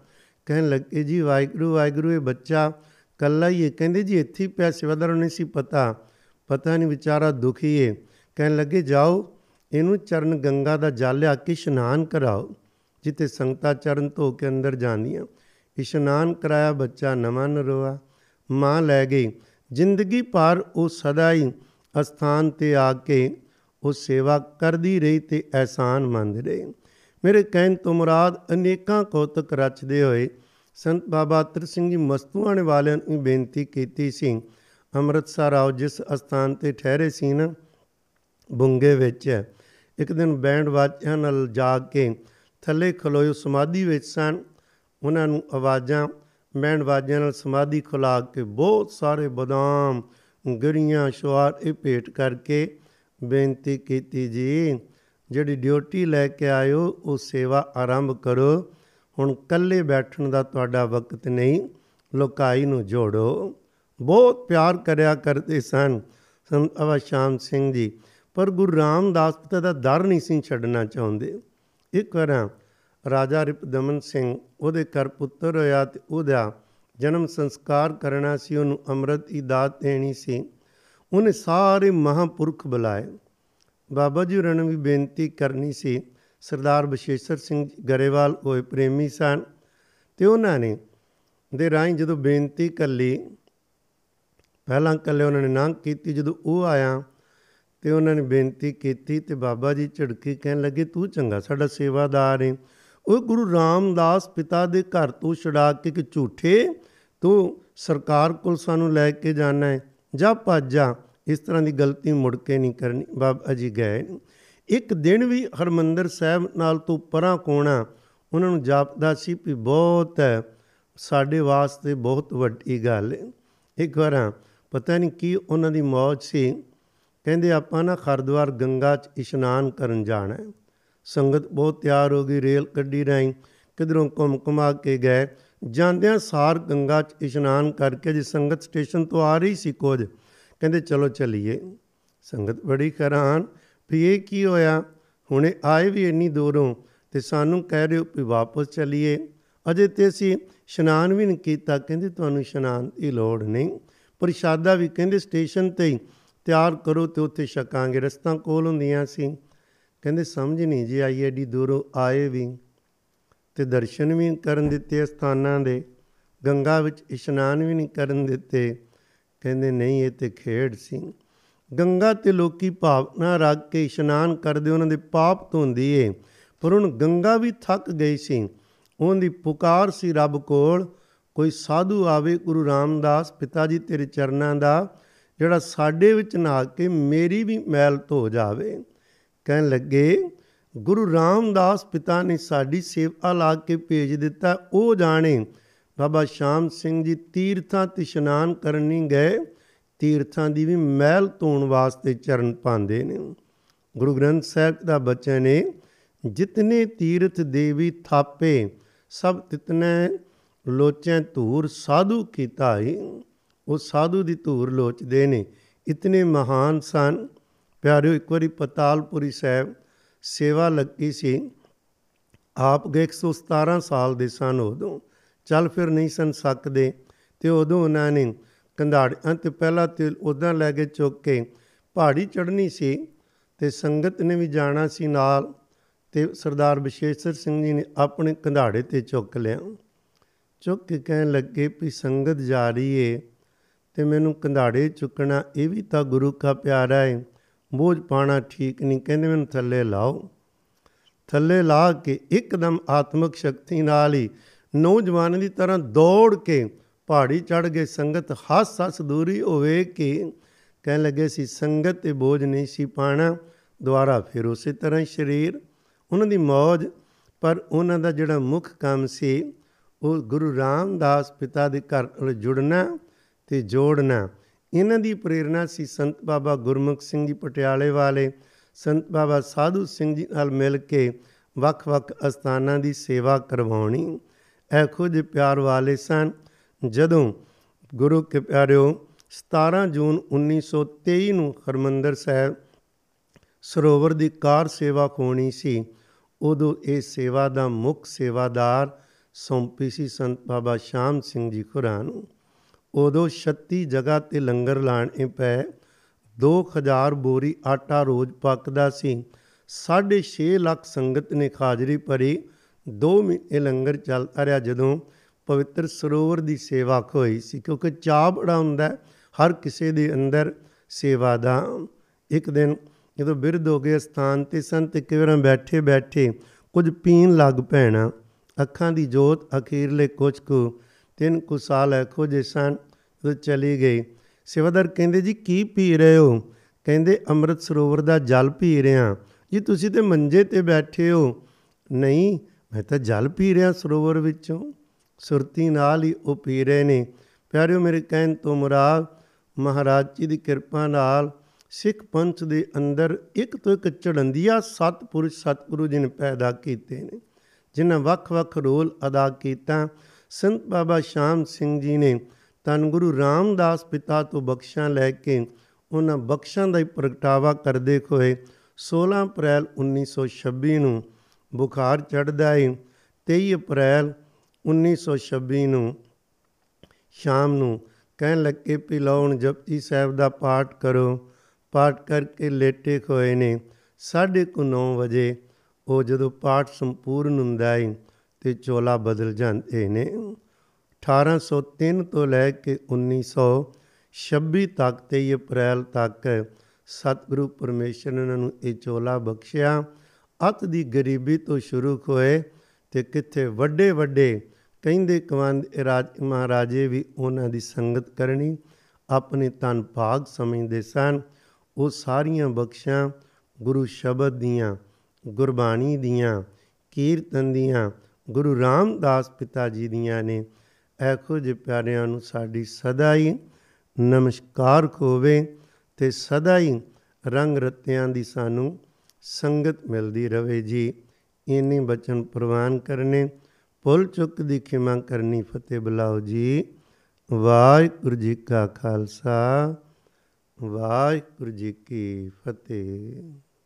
ਕਹਿਣ ਲੱਗੇ, ਜੀ ਵਾਹਿਗੁਰੂ ਵਾਹਿਗੁਰੂ, ਇਹ ਬੱਚਾ ਕੱਲਾ ਹੀ ਹੈ। ਕਹਿੰਦੇ, ਜੀ ਇੱਥੇ ਪਿਆ, ਸੇਵਾਦਾਰ ਨਹੀਂ ਸੀ ਪਤਾ। ਪਤਾ ਨਹੀਂ, ਵਿਚਾਰਾ ਦੁਖੀ ਹੈ ਕਹਿਣ ਲੱਗੇ, ਜਾਓ, ਇਹਨੂੰ ਚਰਨ ਗੰਗਾ ਦਾ ਜਲ ਲਿਆ ਕੇ ਇਸ਼ਨਾਨ ਕਰਾਓ ਜਿੱਤੇ ਸੰਗਤਾਂ ਚਰਨ ਧੋ ਕੇ ਅੰਦਰ ਜਾਂਦੀਆਂ। ਇਸ਼ਨਾਨ ਕਰਾਇਆ ਬੱਚਾ ਨਵਾਂ ਨਰੋਆ। ਮਾਂ ਲੈ ਗਈ। ਜ਼ਿੰਦਗੀ ਪਰ ਉਹ ਸਦਾ ਹੀ ਅਸਥਾਨ ਤੇ ਆ ਕੇ ਉਹ ਸੇਵਾ ਕਰਦੀ ਰਹੀ ਤੇ ਐਸਾਨ ਮੰਨਦੇ ਰਹੇ। ਮੇਰੇ ਕਹਿਣ ਤੋਂ ਮੁਰਾਦ ਅਨੇਕਾਂ ਕੌਤਕ ਰਚਦੇ ਹੋਏ ਸੰਤ ਬਾਬਾ ਤਰ ਸਿੰਘ ਜੀ ਮਸਤੂਆਣੇ ਵਾਲਿਆਂ ਨੂੰ ਬੇਨਤੀ ਕੀਤੀ ਸੀ, ਅੰਮ੍ਰਿਤਸਰ ਆਓ ਜਿਸ ਅਸਥਾਨ ਤੇ ਠਹਿਰੇ ਸੀ ਨਾ, ਬੁੰਗੇ ਵਿੱਚ। ਇੱਕ ਦਿਨ ਬੈਂਡ ਵਾਜਿਆਂ ਨਾਲ ਜਾ ਕੇ ਥੱਲੇ ਖਲੋਇਓ ਸਮਾਧੀ ਵਿੱਚ ਸਨ। ਉਹਨਾਂ ਨੂੰ ਆਵਾਜ਼ਾਂ ਬੈਂਡ ਵਾਜਿਆਂ ਨਾਲ ਸਮਾਧੀ ਖੁਲਾ ਕੇ ਬਹੁਤ ਸਾਰੇ ਬਦਾਮ ਗਰੀਆਂ ਸ਼ਵਾਰ ਇਹ ਭੇਟ ਕਰਕੇ ਬੇਨਤੀ ਕੀਤੀ ਜੀ, ਜਿਹੜੀ ਡਿਊਟੀ ਲੈ ਕੇ ਆਇਓ, ਉਹ ਸੇਵਾ ਆਰੰਭ ਕਰੋ। ਹੁਣ ਕੱਲੇ ਬੈਠਣ ਦਾ ਤੁਹਾਡਾ ਵਕਤ ਨਹੀਂ, ਲੋਕਾਈ ਨੂੰ ਜੋੜੋ। ਬਹੁਤ ਪਿਆਰ ਕਰਿਆ ਕਰਦੇ ਸਨ ਸੰਤ ਅਵਾ ਸ਼ਾਮ ਸਿੰਘ ਜੀ, ਪਰ ਗੁਰੂ ਰਾਮਦਾਸ ਪਿਤਾ ਦਾ ਦਰ ਨਹੀਂ ਸੀ ਛੱਡਣਾ ਚਾਹੁੰਦੇ। ਇੱਕ ਵਾਰ ਰਾਜਾ ਰਿਪਦਮਨ ਸਿੰਘ, ਉਹਦੇ ਘਰ ਪੁੱਤਰ ਹੋਇਆ ਤੇ ਉਹਦਾ ਜਨਮ ਸੰਸਕਾਰ ਕਰਨਾ ਸੀ। ਉਹਨੂੰ ਅੰਮ੍ਰਿਤ ਦੀ ਦਾਤ ਦੇਣੀ ਸੀ। ਉਹਨੇ ਸਾਰੇ ਮਹਾਪੁਰਖ ਬੁਲਾਏ। ਬਾਬਾ ਜੀ ਹੋਰਾਂ ਨੂੰ ਵੀ ਬੇਨਤੀ ਕਰਨੀ ਸੀ। ਸਰਦਾਰ ਬਸ਼ੇਸ਼ਰ ਸਿੰਘ ਗਰੇਵਾਲ ਹੋਏ ਪ੍ਰੇਮੀ ਸਨ ਤੇ ਉਹਨਾਂ ਨੇ ਦੇ ਰਾਹੀਂ ਜਦੋਂ ਬੇਨਤੀ ਕੱਲੀ, ਪਹਿਲਾਂ ਕੱਲੇ ਉਹਨਾਂ ਨੇ ਨਾ ਕੀਤੀ। ਜਦੋਂ ਉਹ ਆਇਆ ਤੇ ਉਹਨਾਂ ਨੇ ਬੇਨਤੀ ਕੀਤੀ ਤੇ ਬਾਬਾ ਜੀ ਝੜਕੀ ਕਹਿਣ ਲੱਗੇ, ਤੂੰ ਚੰਗਾ, ਸਾਡਾ ਸੇਵਾਦਾਰ ਹੈ ਉਹ ਗੁਰੂ ਰਾਮਦਾਸ ਪਿਤਾ ਦੇ ਘਰ ਤੋਂ ਛਡਾ ਕੇ ਕਿ ਝੂਠੇ ਤੂੰ ਸਰਕਾਰ ਕੋਲ ਸਾਨੂੰ ਲੈ ਕੇ ਜਾਣਾ ਹੈ, ਜਾ ਭੱਜ ਜਾ ਇਸ ਤਰ੍ਹਾਂ ਦੀ ਗਲਤੀ ਮੁੜ ਕੇ ਨਹੀਂ ਕਰਨੀ। ਬਾਬਾ ਜੀ ਗਏ ਇੱਕ ਦਿਨ ਵੀ ਹਰਮੰਦਰ ਸਾਹਿਬ ਨਾਲ ਤੋਂ ਪਰਾਂ ਕੋਣਾ ਉਹਨਾਂ ਨੂੰ ਜਾਪਦਾ ਸੀ ਵੀ ਬਹੁਤ ਹੈ, ਸਾਡੇ ਵਾਸਤੇ ਬਹੁਤ ਵੱਡੀ ਗੱਲ ਹੈ। ਇੱਕ ਵਾਰ ਪਤਾ ਨਹੀਂ ਕੀ ਉਹਨਾਂ ਦੀ ਮੌਜ ਸੀ। ਕਹਿੰਦੇ ਆਪਾਂ ਨਾ ਖਰਦਵਾਰ ਗੰਗਾ 'ਚ ਇਸ਼ਨਾਨ ਕਰਨ ਜਾਣਾ ਹੈ। ਸੰਗਤ ਬਹੁਤ ਤਿਆਰ ਹੋ ਗਈ, ਰੇਲ ਗੱਡੀ ਰਾਹੀਂ ਕਿਧਰੋਂ ਘੁੰਮ ਘੁਮਾ ਕੇ ਗਏ। ਜਾਂਦਿਆਂ ਸਾਰ ਗੰਗਾ 'ਚ ਇਸ਼ਨਾਨ ਕਰਕੇ ਜੀ ਸੰਗਤ ਸਟੇਸ਼ਨ ਤੋਂ ਆ ਰਹੀ ਸੀ ਕੁਝ। ਕਹਿੰਦੇ, ਚਲੋ ਚੱਲੀਏ। ਸੰਗਤ ਬੜੀ ਹੈਰਾਨ, ਵੀ ਇਹ ਕੀ ਹੋਇਆ? ਹੁਣੇ ਆਏ ਵੀ ਇੰਨੀ ਦੂਰੋਂ ਤੇ ਸਾਨੂੰ ਕਹਿ ਰਹੇ ਹੋ ਵੀ ਵਾਪਸ ਚੱਲੀਏ। ਅਜੇ ਤੇ ਅਸੀਂ ਇਸ਼ਨਾਨ ਵੀ ਨਹੀਂ ਕੀਤਾ। ਕਹਿੰਦੇ, ਤੁਹਾਨੂੰ ਇਸ਼ਨਾਨ ਦੀ ਲੋੜ ਨਹੀਂ। ਪ੍ਰਸ਼ਾਦਾ ਵੀ ਕਹਿੰਦੇ, ਸਟੇਸ਼ਨ ਤੇ ਹੀ ਤਿਆਰ ਕਰੋ ਤੇ ਉੱਥੇ ਛਕਾਂਗੇ। ਰਸਤਾ ਕੋਲ ਹੁੰਦੀਆਂ ਸੀ। ਕਹਿੰਦੇ ਸਮਝ ਨਹੀਂ ਜੀ ਆਈ ਐਡੀ ਦੂਰੋਂ ਆਏ ਵੀ ਤੇ ਦਰਸ਼ਨ ਵੀ ਕਰਨ ਦਿੱਤੇ ਸਥਾਨਾਂ ਦੇ, ਗੰਗਾ ਵਿੱਚ ਇਸ਼ਨਾਨ ਵੀ ਨਹੀਂ ਕਰਨ ਦਿੱਤੇ। ਕਹਿੰਦੇ ਨਹੀਂ, ਇਹ ਤੇ ਖੇਡ ਸੀ। ਗੰਗਾ ਤੇ ਲੋਕੀ ਭਾਵਨਾ ਰੱਖ ਕੇ ਇਸ਼ਨਾਨ ਕਰਦੇ, ਉਹਨਾਂ ਦੇ ਪਾਪ ਧੋਂਦੀ ਏ। ਪਰ ਹੁਣ ਗੰਗਾ ਵੀ ਥੱਕ ਗਈ ਸੀ। ਉਹਦੀ ਪੁਕਾਰ ਸੀ ਰੱਬ ਕੋਲ, ਕੋਈ ਸਾਧੂ ਆਵੇ ਗੁਰੂ ਰਾਮਦਾਸ ਪਿਤਾ ਜੀ ਤੇਰੇ ਚਰਨਾਂ ਦਾ, ਜਿਹੜਾ ਸਾਡੇ ਵਿੱਚ ਨਹਾ ਕੇ ਮੇਰੀ ਵੀ ਮੈਲ ਧੋ ਜਾਵੇ। ਕਹਿਣ ਲੱਗੇ, ਗੁਰੂ ਰਾਮਦਾਸ ਪਿਤਾ ਨੇ ਸਾਡੀ ਸੇਵਾ ਲਾ ਕੇ ਭੇਜ ਦਿੱਤਾ, ਉਹ ਜਾਣੇ, ਬਾਬਾ ਸ਼ਾਮ ਸਿੰਘ ਜੀ ਤੀਰਥਾਂ ਤੇ ਇਸ਼ਨਾਨ ਕਰਨ ਨਹੀਂ ਗਏ, ਤੀਰਥਾਂ ਦੀ ਵੀ ਮਹਿਲ ਧੋਣ ਵਾਸਤੇ ਚਰਨ ਪਾਉਂਦੇ ਨੇ। ਗੁਰੂ ਗ੍ਰੰਥ ਸਾਹਿਬ ਦਾ ਬਚਨ ਹੈ ਜਿਤਨੇ ਤੀਰਥ ਦੇਵੀ ਥਾਪੇ, ਸਭ ਤਿਤਨੇ ਲੋਚੈ ਧੂਰ ਸਾਧੂ ਕੀਤਾ ਹੀ ਉਹ ਸਾਧੂ ਦੀ ਧੂਰ ਲੋਚਦੇ ਨੇ, ਇਤਨੇ ਮਹਾਨ ਸਨ ਪਿਆਰਿਓ, ਇੱਕ ਵਾਰੀ ਪਤਾਲਪੁਰੀ ਸਾਹਿਬ ਸੇਵਾ ਲੱਗੀ ਸੀ। ਆਪ ਗਏ 117 ਸਾਲ ਦੇ ਸਨ ਉਦੋਂ। ਚੱਲ ਫਿਰ ਨਹੀਂ ਸਨ ਸਕਦੇ। ਤੇ ਉਦੋਂ ਉਹਨਾਂ ਨੇ ਕੰਧਾੜਿਆਂ ਤੇ ਪਹਿਲਾਂ ਤੇ ਉਦਾਂ ਲੈ ਕੇ ਚੁੱਕ ਕੇ ਪਹਾੜੀ ਚੜ੍ਹਨੀ ਸੀ ਤੇ ਸੰਗਤ ਨੇ ਵੀ ਜਾਣਾ ਸੀ ਨਾਲ ਤੇ ਸਰਦਾਰ ਵਿਸ਼ੇਸ਼ਰ ਸਿੰਘ ਜੀ ਨੇ ਆਪਣੇ ਕੰਧਾੜੇ ਤੇ ਚੁੱਕ ਲਿਆ। ਚੁੱਕ ਕੇ ਕਹਿਣ ਲੱਗੇ ਵੀ ਸੰਗਤ ਜਾ ਰਹੀ ਏ ਤੇ ਮੈਨੂੰ ਕੰਧਾੜੇ ਚੁੱਕਣਾ, ਇਹ ਵੀ ਤਾਂ ਗੁਰੂ ਕਾ ਪਿਆਰਾ ਹੈ ਬੋਝ ਪਾਣਾ ਠੀਕ ਨਹੀਂ, ਕਹਿੰਦੇ ਮੈਨੂੰ ਥੱਲੇ ਲਾਓ। ਥੱਲੇ ਲਾ ਕੇ ਇੱਕਦਮ ਆਤਮਿਕ ਸ਼ਕਤੀ ਨਾਲ ਹੀ ਨੌਜਵਾਨ ਦੀ ਤਰ੍ਹਾਂ ਦੌੜ ਕੇ ਪਹਾੜੀ ਚੜ ਗਏ। ਸੰਗਤ ਹੱਸ ਹੱਸ ਦੂਰੀ ਹੋਵੇ ਕਿ ਕਹਿਣ ਲੱਗੇ ਸੀ, ਸੰਗਤ ਤੇ ਬੋਝ ਨਹੀਂ ਸੀ ਪਾਣਾ ਦੁਆਰਾ ਫਿਰ ਉਸੇ ਤਰ੍ਹਾਂ ਸਰੀਰ। ਉਹਨਾਂ ਦੀ ਮੌਜ, ਪਰ ਉਹਨਾਂ ਦਾ ਜਿਹੜਾ ਮੁੱਖ ਕੰਮ ਸੀ, ਉਹ ਗੁਰੂ ਰਾਮਦਾਸ ਪਿਤਾ ਦੇ ਘਰ ਨਾਲ ਜੁੜਨਾ ਤੇ ਜੋੜਨਾ। ਇਹਨਾਂ ਦੀ ਪ੍ਰੇਰਣਾ ਸੀ ਸੰਤ ਬਾਬਾ ਗੁਰਮੁਖ ਸਿੰਘ ਜੀ ਪਟਿਆਲੇ ਵਾਲੇ, ਸੰਤ ਬਾਬਾ ਸਾਧੂ ਸਿੰਘ ਜੀ ਨਾਲ ਮਿਲ ਕੇ ਵੱਖ-ਵੱਖ ਅਸਥਾਨਾਂ ਦੀ ਸੇਵਾ ਕਰਵਾਉਣੀ। ਇਹ ਖੁਦ ਪਿਆਰ ਵਾਲੇ ਸਨ। ਜਦੋਂ ਗੁਰੂ ਕੇ ਪਿਆਰਿਓ 17 ਜੂਨ 1923 ਨੂੰ ਹਰਮੰਦਰ ਸਾਹਿਬ ਸਰੋਵਰ ਦੀ ਕਾਰ ਸੇਵਾ ਹੋਣੀ ਸੀ, ਉਦੋਂ ਇਹ ਸੇਵਾ ਦਾ ਮੁੱਖ ਸੇਵਾਦਾਰ ਸੌਂਪੀ ਸੀ ਸੰਤ ਬਾਬਾ ਸ਼ਾਮ ਸਿੰਘ ਜੀ ਖੁਰਾਂ ਨੂੰ। ਉਦੋਂ 36 ਜਗ੍ਹਾ ਤੇ ਲੰਗਰ ਲਾਣੇ ਪਏ 2000 ਬੋਰੀ ਆਟਾ ਰੋਜ਼ ਪੱਕਦਾ ਸੀ। 6.5 ਲੱਖ ਸੰਗਤ ਨੇ ਹਾਜ਼ਰੀ ਭਰੀ। 2 ਮਹੀਨੇ ਲੰਗਰ ਚੱਲਦਾ ਰਿਹਾ ਜਦੋਂ ਪਵਿੱਤਰ ਸਰੋਵਰ ਦੀ ਸੇਵਾ ਹੋਈ ਸੀ, ਕਿਉਂਕਿ ਚਾਹ ਬੜਾ ਹੁੰਦਾ ਹਰ ਕਿਸੇ ਦੇ ਅੰਦਰ ਸੇਵਾ ਦਾ। ਇੱਕ ਦਿਨ ਜਦੋਂ ਬਿਰਧ ਹੋ ਗਏ ਸਥਾਨ ਤੇ, ਸੰਤ ਕਿਵਰਾਂ ਬੈਠੇ ਬੈਠੇ ਕੁਝ ਪੀਣ ਲੱਗ ਪੈਣਾ। ਅੱਖਾਂ ਦੀ ਜੋਤ ਅਖੀਰਲੇ ਕੁਝ ਕੁ ਤਿੰਨ ਕੁ ਸਾਲ ਐਖੋ ਜੇ ਸਨ, ਉਹ ਚਲੀ ਗਈ। ਸੇਵਾਦਾਰ ਕਹਿੰਦੇ, ਜੀ, ਕੀ ਪੀ ਰਹੇ ਹੋ? ਕਹਿੰਦੇ, ਅੰਮ੍ਰਿਤ ਸਰੋਵਰ ਦਾ ਜਲ ਪੀ ਰਿਹਾ ਜੀ, ਤੁਸੀਂ ਤੇ ਮੰਜੇ ਤੇ ਬੈਠੇ ਹੋ। ਨਹੀਂ, ਮੈਂ ਤਾਂ ਜਲ ਪੀ ਰਿਹਾ ਸਰੋਵਰ ਵਿੱਚੋਂ। ਸੁਰਤੀ ਨਾਲ ਹੀ ਉਹ ਪੀ ਰਹੇ ਨੇ। ਪਿਆਰਿਓ, ਮੇਰੇ ਕਹਿਣ ਤੋਂ ਮੁਰਾਦ, ਮਹਾਰਾਜ ਜੀ ਦੀ ਕਿਰਪਾ ਨਾਲ ਸਿੱਖ ਪੰਥ ਦੇ ਅੰਦਰ ਇੱਕ ਤੋਂ ਇੱਕ ਚੜੰਦੀਆ ਸਤਪੁਰਸ਼ ਸਤਿਗੁਰੂ ਜੀ ਨੇ ਪੈਦਾ ਕੀਤੇ ਨੇ, ਜਿਨ੍ਹਾਂ ਵੱਖ-ਵੱਖ ਰੋਲ ਅਦਾ ਕੀਤਾ। ਸੰਤ ਬਾਬਾ ਸ਼ਾਮ ਸਿੰਘ ਜੀ ਨੇ ਤਨ ਗੁਰੂ ਰਾਮਦਾਸ ਪਿਤਾ ਤੋਂ ਬਖਸ਼ਾਂ ਲੈ ਕੇ ਉਹਨਾਂ ਬਖਸ਼ਾਂ ਦਾ ਹੀ ਪ੍ਰਗਟਾਵਾ ਕਰਦੇ ਹੋਏ 16 ਅਪ੍ਰੈਲ 1926 ਨੂੰ ਬੁਖਾਰ ਚੜਦਾ ਹੈ 23 ਅਪ੍ਰੈਲ 1926 ਨੂੰ ਸ਼ਾਮ ਨੂੰ ਕਹਿਣ ਲੱਗੇ ਵੀ ਲਓ ਹੁਣ ਜਪਜੀ ਸਾਹਿਬ ਦਾ ਪਾਠ ਕਰੋ। ਪਾਠ ਕਰਕੇ ਲੇਟੇ ਹੋਏ ਨੇ, ਸਾਢੇ ਕੁ 9 ਵਜੇ ਉਹ ਜਦੋਂ ਪਾਠ ਸੰਪੂਰਨ ਹੁੰਦਾ ਹੈ ਤੇ ਚੋਲਾ ਬਦਲ ਜਾਂਦੇ ਨੇ 1803 ਤੋਂ ਲੈ ਕੇ 1926 ਤੱਕ 23 ਅਪ੍ਰੈਲ ਤੱਕ ਸਤਿਗੁਰੂ ਪਰਮੇਸ਼ਰ ਨੇ ਉਹਨਾਂ ਨੂੰ ਇਹ ਚੋਲਾ ਬਖਸ਼ਿਆ। ਅਤ ਦੀ ਗਰੀਬੀ ਤੋਂ ਸ਼ੁਰੂ ਹੋਏ ਤੇ ਕਿੱਥੇ ਵੱਡੇ ਵੱਡੇ ਕਹਿੰਦੇ ਕਵੰਦ ਰਾਜ ਮਹਾਰਾਜੇ ਵੀ ਉਹਨਾਂ ਦੀ ਸੰਗਤ ਕਰਨੀ, ਆਪਣੇ ਤਨ ਭਾਗ ਸਮਝਦੇ ਸਨ। ਉਹ ਸਾਰੀਆਂ ਬਖਸ਼ਾਂ ਗੁਰੂ ਸ਼ਬਦ ਦੀਆਂ, ਗੁਰਬਾਣੀ ਦੀਆਂ, ਕੀਰਤਨ ਦੀਆਂ ਗੁਰੂ ਰਾਮਦਾਸ ਪਿਤਾ ਜੀ ਦੀਆਂ ਨੇ। ਐਖੋ ਜਿਹੇ ਪਿਆਰਿਆਂ ਨੂੰ ਸਾਡੀ ਸਦਾ ਹੀ ਨਮਸਕਾਰ ਹੋਵੇ ਤੇ ਸਦਾ ਹੀ ਰੰਗ ਰਤਿਆਂ ਦੀ ਸਾਨੂੰ ਸੰਗਤ ਮਿਲਦੀ ਰਵੇ ਜੀ। ਇੰਨੇ ਬਚਨ ਪ੍ਰਵਾਨ ਕਰਨੇ, ਭੁੱਲ ਚੁੱਕ ਦੀ ਖਿਮਾ ਕਰਨੀ ਫਤਿਹ ਬੁਲਾਓ ਜੀ। ਵਾਹਿਗੁਰੂ ਜੀ ਕਾ ਖਾਲਸਾ, ਵਾਹਿਗੁਰੂ ਜੀ ਕੀ ਫਤਿਹ।